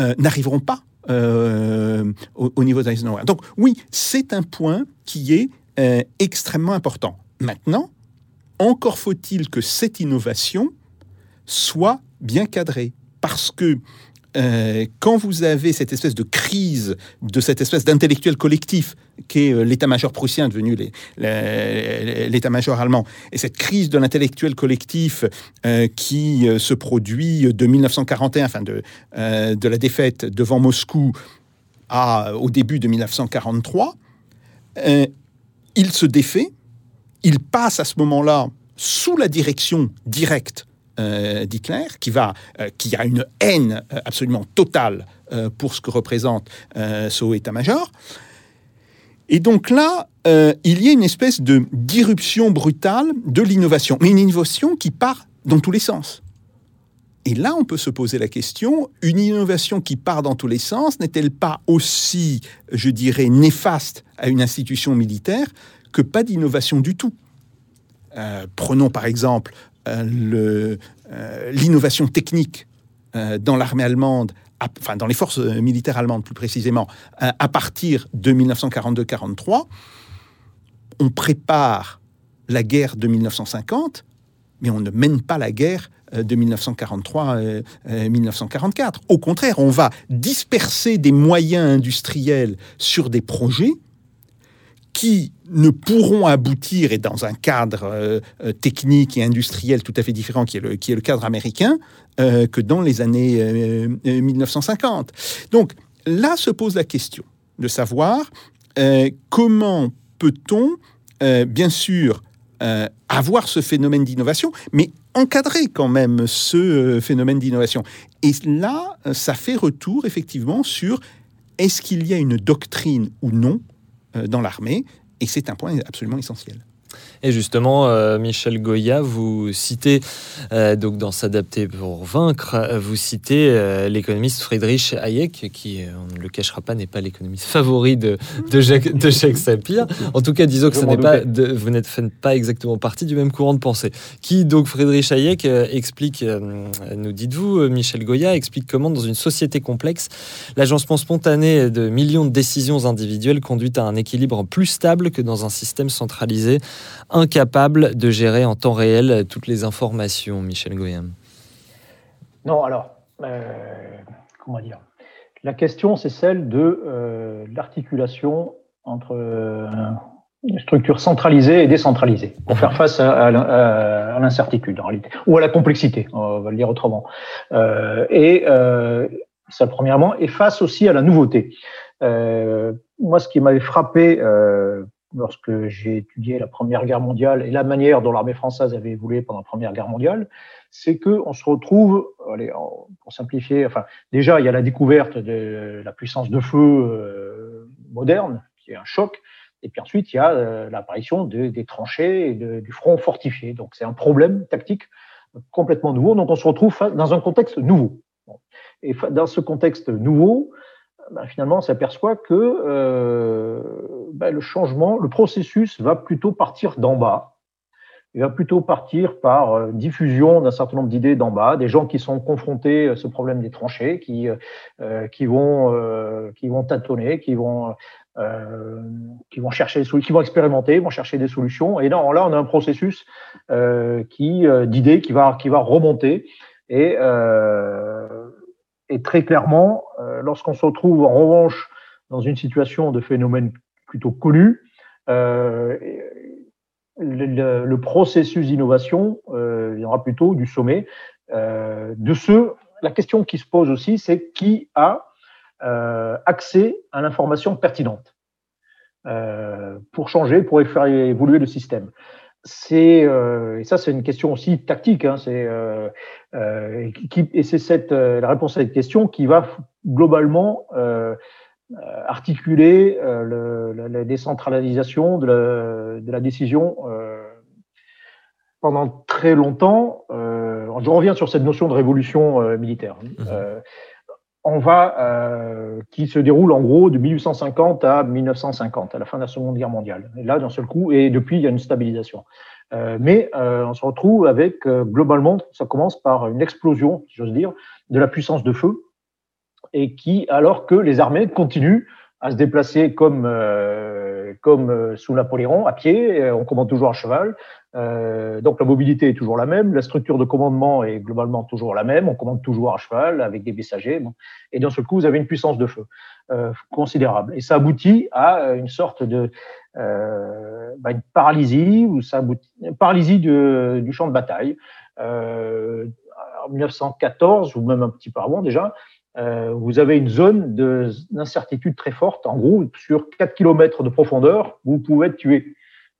euh, n'arriveront pas euh, au, au niveau d'Eisenhower. Donc oui, c'est un point qui est euh, extrêmement important. Maintenant, encore faut-il que cette innovation soit bien cadrée, parce que quand vous avez cette espèce de crise, de cette espèce d'intellectuel collectif qu'est euh, l'état-major prussien devenu l'état-major allemand, et cette crise de l'intellectuel collectif euh, qui euh, se produit de 1941, enfin de, la défaite devant Moscou à, au début de 1943, euh, il se défait, il passe à ce moment-là sous la direction directe d'Hitler, qui, va, qui a une haine absolument totale pour ce que représente ce haut état-major. Et donc là, euh, il y a une espèce de d'irruption brutale de l'innovation, mais une innovation qui part dans tous les sens. Et là, on peut se poser la question, une innovation qui part dans tous les sens n'est-elle pas aussi, je dirais, néfaste à une institution militaire que pas d'innovation du tout? Euh, Prenons par exemple euh, l'innovation technique dans l'armée allemande, enfin dans les forces euh, militaires allemandes plus précisément, euh, à partir de 1942-43. On prépare la guerre de 1950, mais on ne mène pas la guerre euh, de 1943-1944. Au contraire, on va disperser des moyens industriels sur des projets qui ne pourront aboutir, et dans un cadre euh, euh, technique et industriel tout à fait différent, qui est le, cadre américain, euh, que dans les années euh, euh, 1950. Donc là se pose la question de savoir comment peut-on, bien sûr, avoir ce phénomène d'innovation, mais encadrer quand même ce phénomène d'innovation. Et là, ça fait retour effectivement sur est-ce qu'il y a une doctrine ou non dans l'armée Et c'est un point absolument essentiel. Et justement, euh, Michel Goya, vous citez, euh, donc dans S'adapter pour vaincre, vous citez euh, l'économiste Friedrich Hayek, qui, on ne le cachera pas, n'est pas l'économiste favori de, de, Jacques, de Jacques Sapir. En tout cas, disons que m'en n'est pas, de- vous n'êtes pas exactement partie du même courant de pensée. Qui, donc, Friedrich Hayek explique, nous dites-vous, Michel Goya, explique comment, dans une société complexe, l'agencement spontané de millions de décisions individuelles conduit à un équilibre plus stable que dans un système centralisé incapable de gérer en temps réel toutes les informations, Michel Goyam. Non, alors, euh, comment dire? La question, c'est celle de euh, l'articulation entre euh, une structure centralisée et décentralisée pour faire face à, à l'in- à- à l'incertitude, en réalité, ou à la complexité, on va le dire autrement. Euh, et ça, premièrement, et face aussi à la nouveauté. Moi, ce qui m'avait frappé lorsque j'ai étudié la Première Guerre mondiale et la manière dont l'armée française avait évolué pendant la Première Guerre mondiale, c'est que on se retrouve, allez, pour simplifier, enfin, déjà il y a la découverte de la puissance de feu euh, moderne, qui est un choc. Et puis ensuite, il y a euh, l'apparition de- des tranchées et du front fortifié. Donc c'est un problème tactique complètement nouveau. Donc on se retrouve dans un contexte nouveau. Et dans ce contexte nouveau, ben, finalement, on s'aperçoit que euh, ben, le changement, le processus va plutôt partir d'en bas. Il va plutôt partir par euh, diffusion d'un certain nombre d'idées d'en bas, des gens qui sont confrontés à ce problème des tranchées, qui, euh, euh, vont tâtonner, qui vont, euh, qui vont chercher, des qui vont expérimenter, vont chercher des solutions. Et là, là on a un processus d'idées qui va, remonter. Et, et très clairement, lorsqu'on se retrouve en revanche dans une situation de phénomène plutôt connu, euh, le, le- processus d'innovation euh, viendra plutôt du sommet. Euh, de ce, la question qui se pose aussi, c'est qui a euh, accès à l'information pertinente euh, pour changer, pour faire évoluer le système. C'est euh, et ça c'est une question aussi tactique. Hein, c'est euh, euh, et et c'est cette euh, la réponse à cette question qui va globalement euh, euh, articuler euh, le- la, la décentralisation de la, de la décision euh, pendant très longtemps. euh, je reviens sur cette notion de révolution euh, militaire. Euh, on va euh, qui se déroule en gros de 1850 à 1950, à la fin de la Seconde Guerre mondiale. Et là, d'un seul coup, et depuis, il y a une stabilisation. Euh, mais euh, on se retrouve avec euh, globalement, ça commence par une explosion, si j'ose dire, de la puissance de feu, et qui, alors que les armées continuent à se déplacer comme euh, comme euh, sous Napoléon à pied, euh, on commande toujours à cheval, euh, donc la mobilité est toujours la même, la structure de commandement est globalement toujours la même, on commande toujours à cheval avec des messagers, bon. et d'un seul coup vous avez une puissance de feu euh, considérable, et ça aboutit à une sorte de euh, bah, une paralysie ou ça aboutit, une paralysie de- du champ de bataille. Euh, en 1914 ou même un petit peu avant déjà, euh, vous avez une zone de- d'incertitude très forte. En gros, sur 4 km de profondeur, vous pouvez être tué.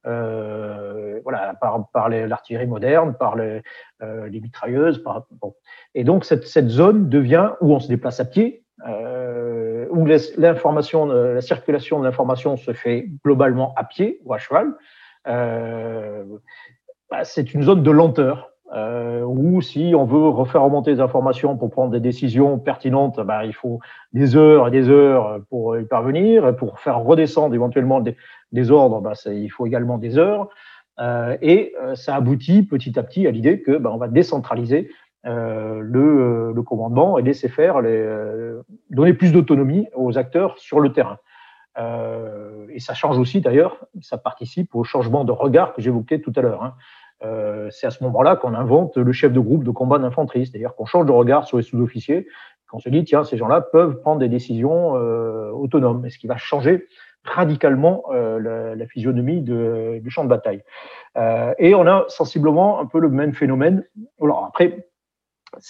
Euh, voilà, par, par l'artillerie moderne, par les, euh, les mitrailleuses. Par, bon. Et donc, cette, cette zone devient où on se déplace à pied, euh, où l'information, euh, la circulation de l'information se fait globalement à pied ou à cheval. Bah, c'est une zone de lenteur. Euh, où si on veut refaire remonter les informations pour prendre des décisions pertinentes, bah, il faut des heures et des heures pour y parvenir. Pour faire redescendre éventuellement des, ordres, bah, il faut également des heures. Euh, et euh, ça aboutit petit à petit à l'idée que bah, on va décentraliser euh, le, le commandement et laisser faire, les, euh, donner plus d'autonomie aux acteurs sur le terrain. Euh, et ça change aussi d'ailleurs, ça participe au changement de regard que j'évoquais tout à l'heure. Hein. Euh, c'est à ce moment-là qu'on invente le chef de groupe de combat d'infanterie, c'est-à-dire qu'on change de regard sur les sous-officiers, qu'on se dit, tiens, ces gens-là peuvent prendre des décisions euh, autonomes, et ce qui va changer radicalement euh, la, la, physionomie de, du champ de bataille. Euh, et on a sensiblement un peu le même phénomène. Alors après,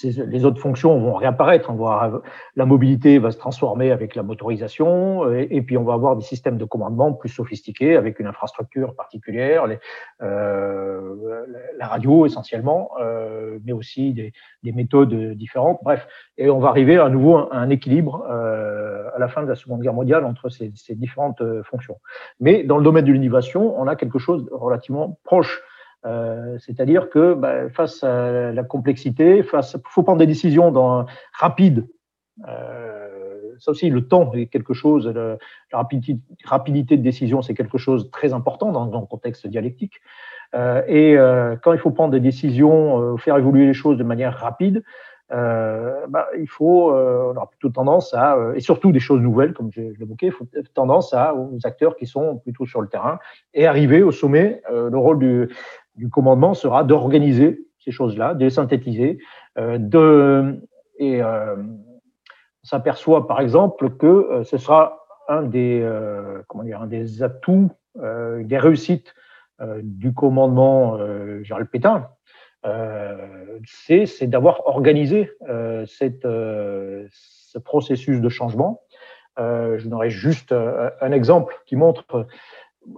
les autres fonctions vont réapparaître. On va, la mobilité va se transformer avec la motorisation, et, et, puis on va avoir des systèmes de commandement plus sophistiqués avec une infrastructure particulière, les, euh, la radio essentiellement, euh, mais aussi des, des, méthodes différentes. Bref, et on va arriver à nouveau à un équilibre euh, à la fin de la Seconde Guerre mondiale entre ces, ces différentes euh, fonctions. Mais dans le domaine de l'innovation, on a quelque chose de relativement proche. Euh, C'est-à-dire que bah, face à la complexité, face, faut prendre des décisions dans, rapides. Euh, ça aussi, le temps est quelque chose, la rapidité, de décision, c'est quelque chose de très important dans, dans le contexte dialectique. Euh, et quand il faut prendre des décisions, faire évoluer les choses de manière rapide, euh, bah, il faut, euh, on aura plutôt tendance à, euh, et surtout des choses nouvelles, comme je, je l'évoquais, il faut tendance à, aux acteurs qui sont plutôt sur le terrain et arriver au sommet. le rôle du, du commandement sera d'organiser ces choses-là, de les synthétiser, euh, de, et euh, on s'aperçoit par exemple que ce sera un des, euh, comment dire, un des atouts, euh, des réussites du commandement Gérald Pétain, c'est d'avoir organisé ce processus de changement. je donnerai juste un exemple qui montre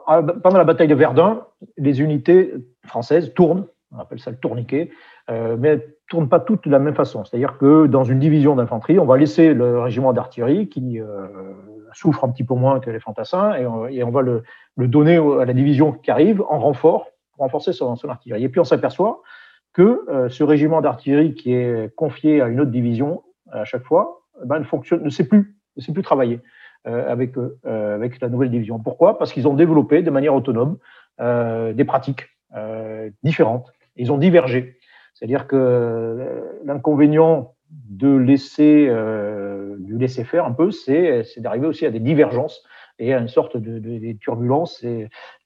pendant la bataille de Verdun, les unités françaises tournent, on appelle ça le tourniquet, euh, mais elles ne tournent pas toutes de la même façon. C'est-à-dire que dans une division d'infanterie, on va laisser le régiment d'artillerie qui euh, souffre un petit peu moins que les fantassins et on, va le, donner à la division qui arrive en renfort pour renforcer son, artillerie. Et puis on s'aperçoit que euh, ce régiment d'artillerie qui est confié à une autre division à chaque fois, eh ben, ne fonctionne, ne sait plus, ne sait plus travailler avec euh, avec la nouvelle division. Pourquoi? Parce qu'ils ont développé de manière autonome euh, des pratiques euh, différentes. Ils ont divergé. C'est-à-dire que l'inconvénient de laisser, euh, du laisser faire un peu, c'est d'arriver aussi à des divergences et à une sorte de, de, de turbulences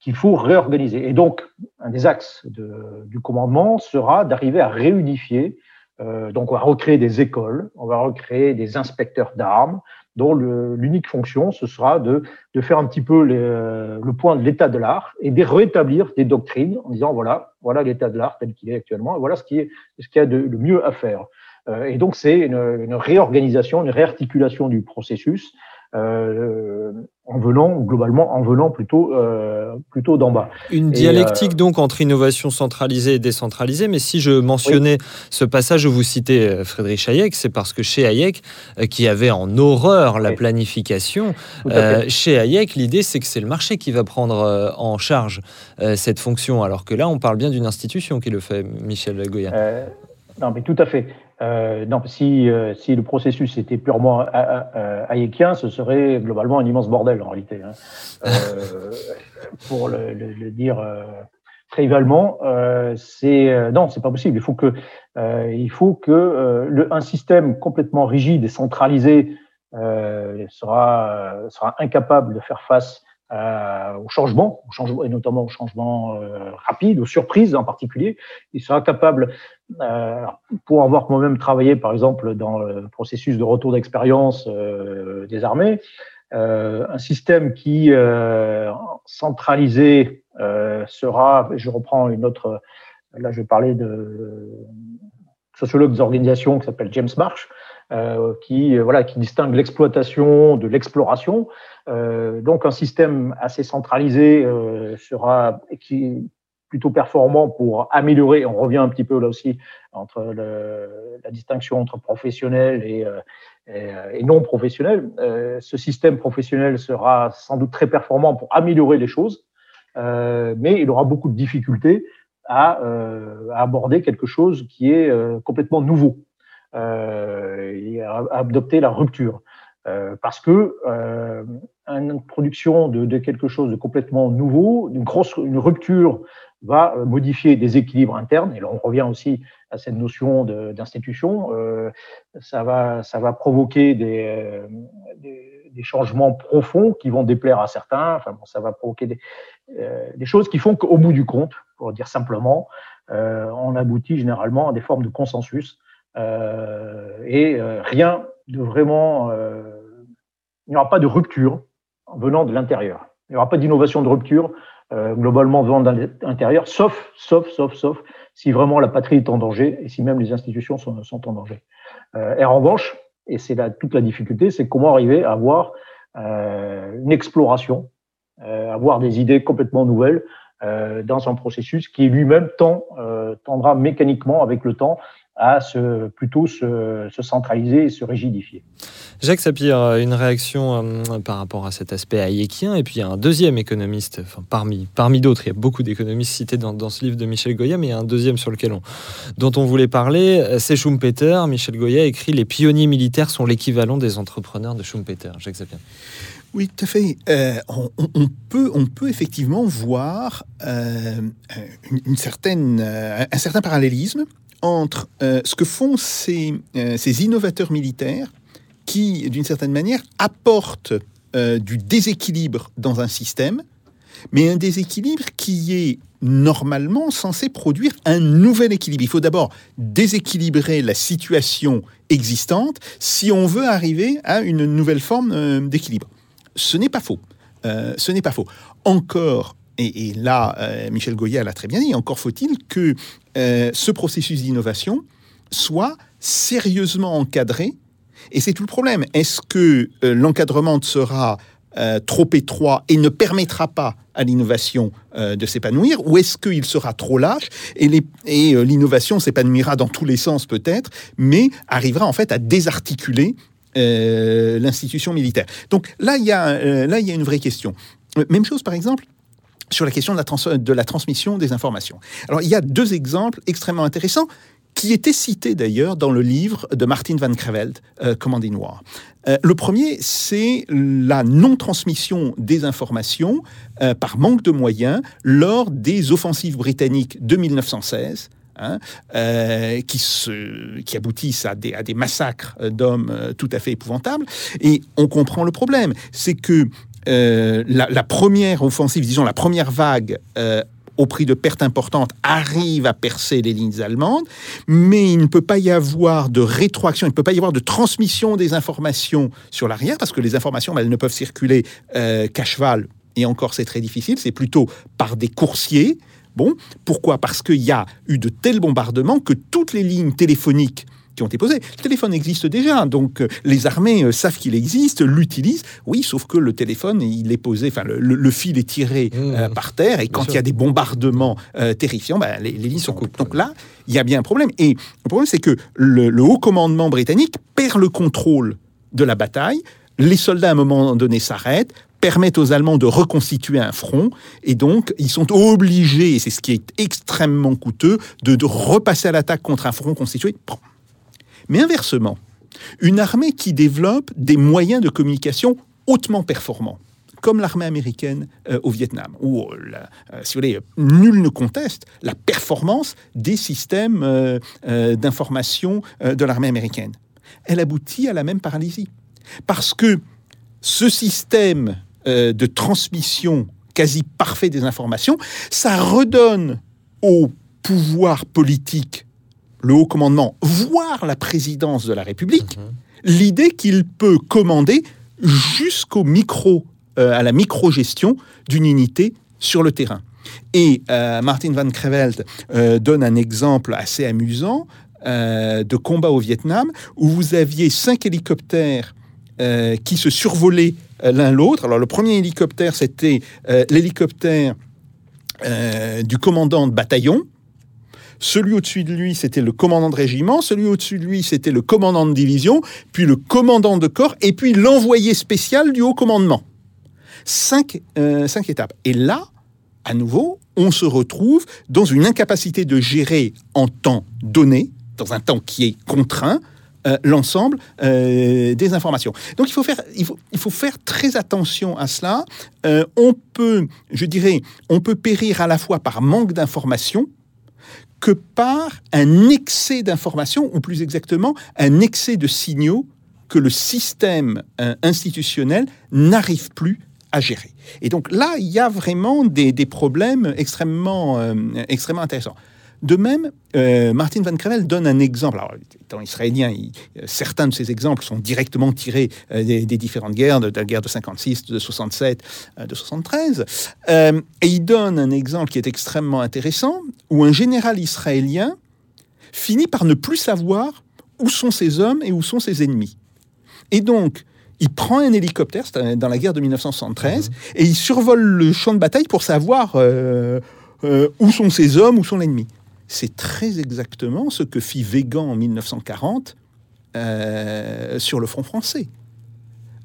qu'il faut réorganiser. Et donc, un des axes de, du commandement sera d'arriver à réunifier. Euh, donc, on va recréer des écoles, on va recréer des inspecteurs d'armes, dont l'unique fonction, ce sera de, de, faire un petit peu les, le point de l'état de l'art et de rétablir des doctrines en disant voilà, voilà l'état de l'art tel qu'il est actuellement, et voilà ce qui est ce qu'il y a de, de mieux à faire. Euh, et donc, c'est une, une, réorganisation, une réarticulation du processus euh, en venant, globalement, en venant plutôt, euh, plutôt d'en bas. Une dialectique et, donc entre innovation centralisée et décentralisée, mais si je mentionnais oui. ce passage où vous citez Frédéric Hayek, c'est parce que chez Hayek, qui avait en horreur la oui. planification, euh, chez Hayek, l'idée c'est que c'est le marché qui va prendre en charge euh, cette fonction, alors que là, on parle bien d'une institution qui le fait, Michel Goya. non, mais tout à fait. Euh, non, si, euh, si le processus était purement euh, hayekien, ce serait globalement un immense bordel en réalité. Hein. Euh, pour le, le, le dire trivialement, c'est non, c'est pas possible. Il faut que il faut que le, un système complètement rigide et centralisé sera sera incapable de faire face euh, au changement, au changement, et notamment au changement euh, rapide, aux surprises en particulier. Il sera capable, euh, pour avoir moi-même travaillé, par exemple, dans le processus de retour d'expérience euh, des armées, euh, un système qui, euh, centralisé, sera, je reprends une autre, là je parler de sociologue des organisations qui s'appelle James Marsh, euh, qui voilà qui distingue l'exploitation de l'exploration. Euh, donc un système assez centralisé euh, sera qui plutôt performant pour améliorer. On revient un petit peu là aussi entre le, la distinction entre professionnel et, euh, et, et non professionnel. Euh, ce système professionnel sera sans doute très performant pour améliorer les choses, mais il aura beaucoup de difficultés à, à aborder quelque chose qui est complètement nouveau euh, et à, adopter la rupture. Euh, parce que euh, une introduction de, quelque chose de complètement nouveau, une grosse une rupture va modifier des équilibres internes. Et là, on revient aussi à cette notion d'institution. Euh, ça va ça va provoquer des, changements profonds qui vont déplaire à certains. Enfin, bon, ça va provoquer des, euh, choses qui font qu'au bout du compte, pour dire simplement, euh, on aboutit généralement à des formes de consensus euh, et euh, rien de vraiment. Euh, il n'y aura pas de rupture venant de l'intérieur. Il n'y aura pas d'innovation de rupture globalement venant de l'intérieur, sauf, sauf, sauf, sauf si vraiment la patrie est en danger et si même les institutions sont, sont en danger. et en revanche, et c'est là toute la difficulté, c'est comment arriver à avoir euh, une exploration, euh, avoir des idées complètement nouvelles euh, dans un processus qui lui-même tend, tendra mécaniquement avec le temps à se, plutôt se, se, centraliser et se rigidifier. Jacques Sapir, une réaction euh, par rapport à cet aspect hayekien, et puis il y a un deuxième économiste, enfin, parmi, parmi d'autres, il y a beaucoup d'économistes cités dans, dans, ce livre de Michel Goya, mais il y a un deuxième sur lequel on, dont on voulait parler, c'est Schumpeter. Michel Goya écrit Les pionniers militaires sont l'équivalent des entrepreneurs de Schumpeter. Jacques Sapir. Oui, tout à fait. Euh, on, on, peut, on peut effectivement voir euh, une, une, certaine, euh, un certain parallélisme entre euh, ce que font ces, euh, ces innovateurs militaires qui, d'une certaine manière, apportent euh, du déséquilibre dans un système, mais un déséquilibre qui est normalement censé produire un nouvel équilibre. Il faut d'abord déséquilibrer la situation existante si on veut arriver à une nouvelle forme d'équilibre. Ce n'est pas faux. ce n'est pas faux. Encore et, là, Michel Goya l'a très bien dit, encore faut-il que euh, ce processus d'innovation soit sérieusement encadré. Et c'est tout le problème. Est-ce que euh, l'encadrement sera trop étroit et ne permettra pas à l'innovation de s'épanouir, ou est-ce qu'il sera trop lâche et l'innovation s'épanouira dans tous les sens peut-être, mais arrivera en fait à désarticuler euh, l'institution militaire? Donc là, il y a, euh, là, il y a une vraie question. Euh, Même chose, par exemple, sur la question de la, transmission des informations. Alors, il y a deux exemples extrêmement intéressants qui étaient cités d'ailleurs dans le livre de Martin van Creveld, euh, Commanding War. Euh, le premier, c'est la non-transmission des informations euh, par manque de moyens lors des offensives britanniques de 1916. hein, euh, qui, qui aboutissent à des, à des massacres d'hommes tout à fait épouvantables. Et on comprend le problème. C'est que euh, la, première offensive, disons la première vague, euh, au prix de pertes importantes, arrive à percer les lignes allemandes, mais il ne peut pas y avoir de rétroaction, il ne peut pas y avoir de transmission des informations sur l'arrière, parce que les informations, ben, elles ne peuvent circuler euh, qu'à cheval, et encore c'est très difficile, c'est plutôt par des coursiers. Bon, pourquoi? Parce qu'il y a eu de tels bombardements que toutes les lignes téléphoniques qui ont été posées. Le téléphone existe déjà, donc euh, les armées euh, savent qu'il existe, l'utilisent. Oui, sauf que le téléphone, il est posé, enfin le, le- le fil est tiré Mmh. euh, par terre, et quand sûr. il y a des bombardements euh, terrifiants, ben, les, les lignes sont coupées. Donc là, il y a bien un problème. Et le problème, c'est que le, le haut commandement britannique perd le contrôle de la bataille. Les soldats, à un moment donné, s'arrêtent permettent aux Allemands de reconstituer un front, et donc ils sont obligés, et c'est ce qui est extrêmement coûteux, de, de repasser à l'attaque contre un front constitué. Bon. Mais inversement, une armée qui développe des moyens de communication hautement performants, comme l'armée américaine euh, au Vietnam, où, euh, euh, si vous voulez, nul ne conteste la performance des systèmes d'information de l'armée américaine. Elle aboutit à la même paralysie. Parce que ce système de transmission quasi parfait des informations, ça redonne au pouvoir politique, le haut commandement, voire la présidence de la République, l'idée qu'il peut commander jusqu'au micro, euh, à la micro-gestion d'une unité sur le terrain. Et euh, Martin van Creveld euh, donne un exemple assez amusant de combat au Vietnam où vous aviez cinq hélicoptères qui se survolaient l'un l'autre. Alors le premier hélicoptère, c'était l'hélicoptère du commandant de bataillon. Celui au-dessus de lui, c'était le commandant de régiment. Celui au-dessus de lui, c'était le commandant de division. Puis le commandant de corps. Et puis l'envoyé spécial du haut commandement. Cinq, euh, étapes. Et là, à nouveau, on se retrouve dans une incapacité de gérer en temps donné, dans un temps qui est contraint, euh, l'ensemble euh, des informations. Donc il faut faire, il faut, faire très attention à cela. On peut, je dirais, on peut périr à la fois par manque d'informations que par un excès d'informations, ou plus exactement, un excès de signaux que le système euh, institutionnel n'arrive plus à gérer. Et donc là, il y a vraiment des, problèmes extrêmement, euh, extrêmement intéressants. De même, euh, Martin Van Creveld donne un exemple. Alors, étant israélien, il- euh, certains de ces exemples sont directement tirés euh, des, des différentes guerres, de, de la guerre de 56, de 67, euh, de 73. Euh, et il donne un exemple qui est extrêmement intéressant, où un général israélien finit par ne plus savoir où sont ses hommes et où sont ses ennemis. Et donc, il prend un hélicoptère, dans la guerre de 1973, et il survole le champ de bataille pour savoir euh, euh, où sont ses hommes, où sont l'ennemi. C'est très exactement ce que fit Végan en 1940 euh, sur le front français.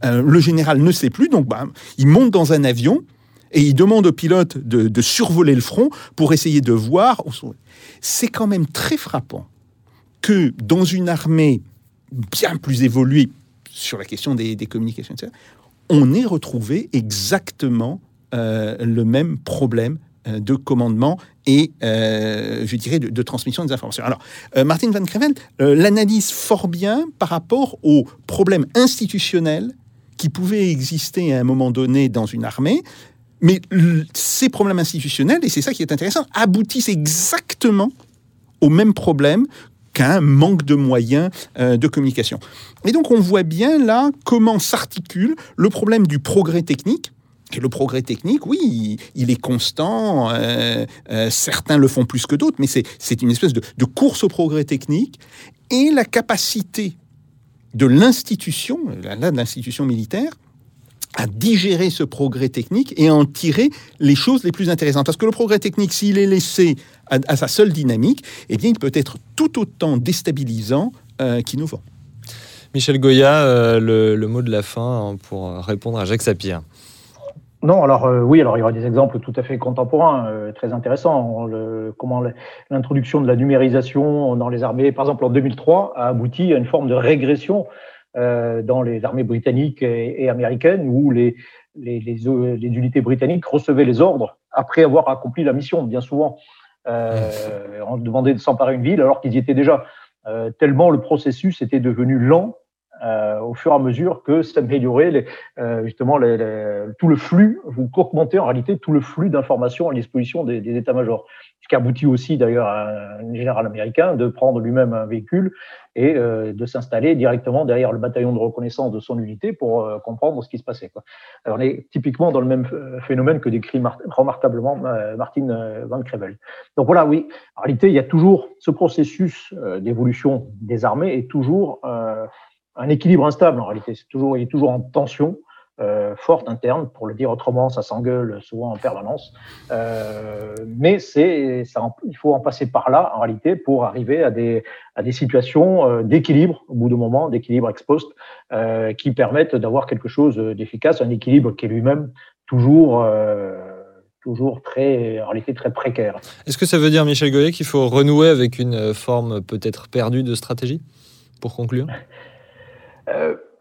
Euh, le général ne sait plus, donc bah, il monte dans un avion et il demande au pilote de, survoler le front pour essayer de voir. C'est quand même très frappant que dans une armée bien plus évoluée sur la question des, communications, on ait retrouvé exactement euh, le même problème de commandement et, euh, je dirais, de, transmission des informations. Alors, euh, Martin Van Creveld euh, l'analyse fort bien par rapport aux problèmes institutionnels qui pouvaient exister à un moment donné dans une armée, mais ces problèmes institutionnels, et c'est ça qui est intéressant, aboutissent exactement au même problème qu'un manque de moyens de communication. Et donc on voit bien là comment s'articule le problème du progrès technique. Le progrès technique, oui, il, est constant, euh, euh, certains le font plus que d'autres, mais c'est une espèce de, course au progrès technique et la capacité de l'institution, là, de l'institution militaire, à digérer ce progrès technique et à en tirer les choses les plus intéressantes. Parce que le progrès technique, s'il est laissé à, sa seule dynamique, eh bien, il peut être tout autant déstabilisant euh, qu'innovant. Michel Goya, euh, le, le mot de la fin hein, pour répondre à Jacques Sapir. Non, alors euh, oui, alors il y aura des exemples tout à fait contemporains, euh, très intéressants. Le- comment l'introduction de la numérisation dans les armées, par exemple en 2003, a abouti à une forme de régression euh, dans les armées britanniques et, et américaines, où les, les, les, les unités britanniques recevaient les ordres après avoir accompli la mission, bien souvent. Euh, on demandait de s'emparer une ville alors qu'ils y étaient déjà. Euh, tellement le processus était devenu lent euh, au fur et à mesure que s'améliorait euh, justement les- les- tout le flux, vous augmentez en réalité tout le flux d'informations à disposition des, des états-majors. Ce qui aboutit aussi d'ailleurs à un général américain de prendre lui-même un véhicule et euh, de s'installer directement derrière le bataillon de reconnaissance de son unité pour euh, comprendre ce qui se passait. Quoi. Alors, on est typiquement dans le même phénomène que décrit mar- remarquablement euh, Martin euh, Van Crevel. Donc voilà, oui, en réalité, il y a toujours ce processus d'évolution des armées est toujours un équilibre instable en réalité. C'est toujours, il est toujours en tension euh, forte interne, pour le dire autrement, ça s'engueule souvent en permanence. Euh, mais c'est, il faut en passer par là en réalité pour arriver à des, à des situations euh, d'équilibre au bout d'un moment, d'équilibre ex post, qui permettent d'avoir quelque chose d'efficace, un équilibre qui est lui-même toujours, toujours très, en réalité très précaire. Est-ce que ça veut dire, Michel Goya, qu'il faut renouer avec une forme peut-être perdue de stratégie Pour conclure?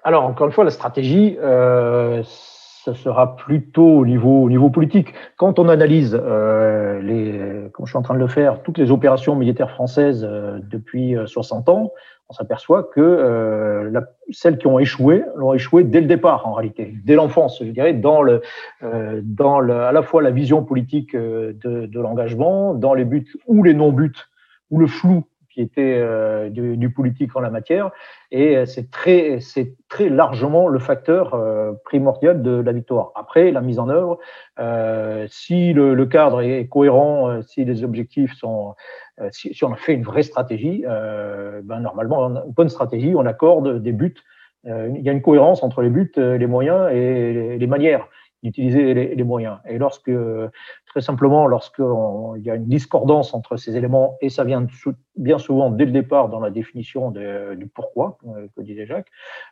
alors, encore une fois, la stratégie, euh, ce sera plutôt au niveau, au niveau politique. Quand on analyse, euh, les, comme je suis en train de le faire, toutes les opérations militaires françaises euh, depuis euh, 60 ans, on s'aperçoit que euh, la, celles qui ont échoué l'ont échoué dès le départ, en réalité, dès l'enfance, je dirais, dans, le, euh, dans le, à la fois la vision politique euh, de, de l'engagement, dans les buts ou les non-buts, ou le flou euh, du, politique en la matière. Et euh, c'est très, c'est très largement le facteur euh, primordial de la victoire. Après, la mise en œuvre, si le, cadre est cohérent, si les objectifs sont, si, on a fait une vraie stratégie, ben normalement, une bonne stratégie, on accorde des buts. Il y a une cohérence entre les buts, les moyens et les, les manières d'utiliser les, les, moyens. Et lorsque, très simplement, lorsqu'il y a une discordance entre ces éléments, et ça vient bien souvent dès le départ dans la définition du pourquoi, euh, que disait Jacques,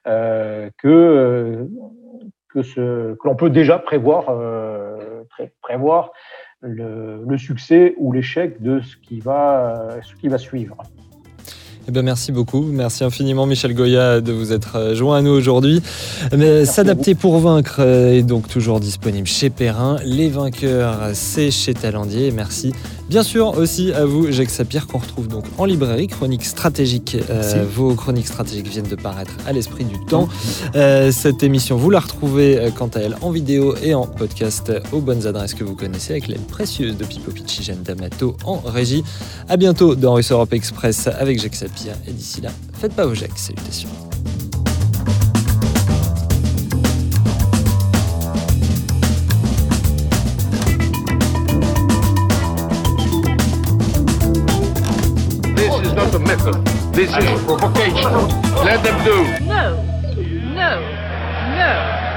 euh, que, que, l'on peut déjà prévoir, euh, pré prévoir le, succès ou l'échec de ce qui va suivre. Eh bien, merci beaucoup. Merci infiniment, Michel Goya, de vous être joint à nous aujourd'hui. S'adapter pour vaincre est donc toujours disponible chez Perrin. Les vainqueurs, c'est chez Talendier. Merci bien sûr aussi à vous, Jacques Sapir, qu'on retrouve donc en librairie. Chronique stratégique. Euh, vos chroniques stratégiques viennent de paraître à l'esprit du temps. Euh, cette émission, vous la retrouvez euh, quant à elle en vidéo et en podcast aux bonnes adresses que vous connaissez avec l'aide précieuse de Pipo Picci, Jeanne D'Amato en régie. À bientôt dans Russe Europe Express avec Jacques Sapir. Et d'ici là, faites pas vos Jacques. Salutations. This is provocation. Let them do. No, no, no.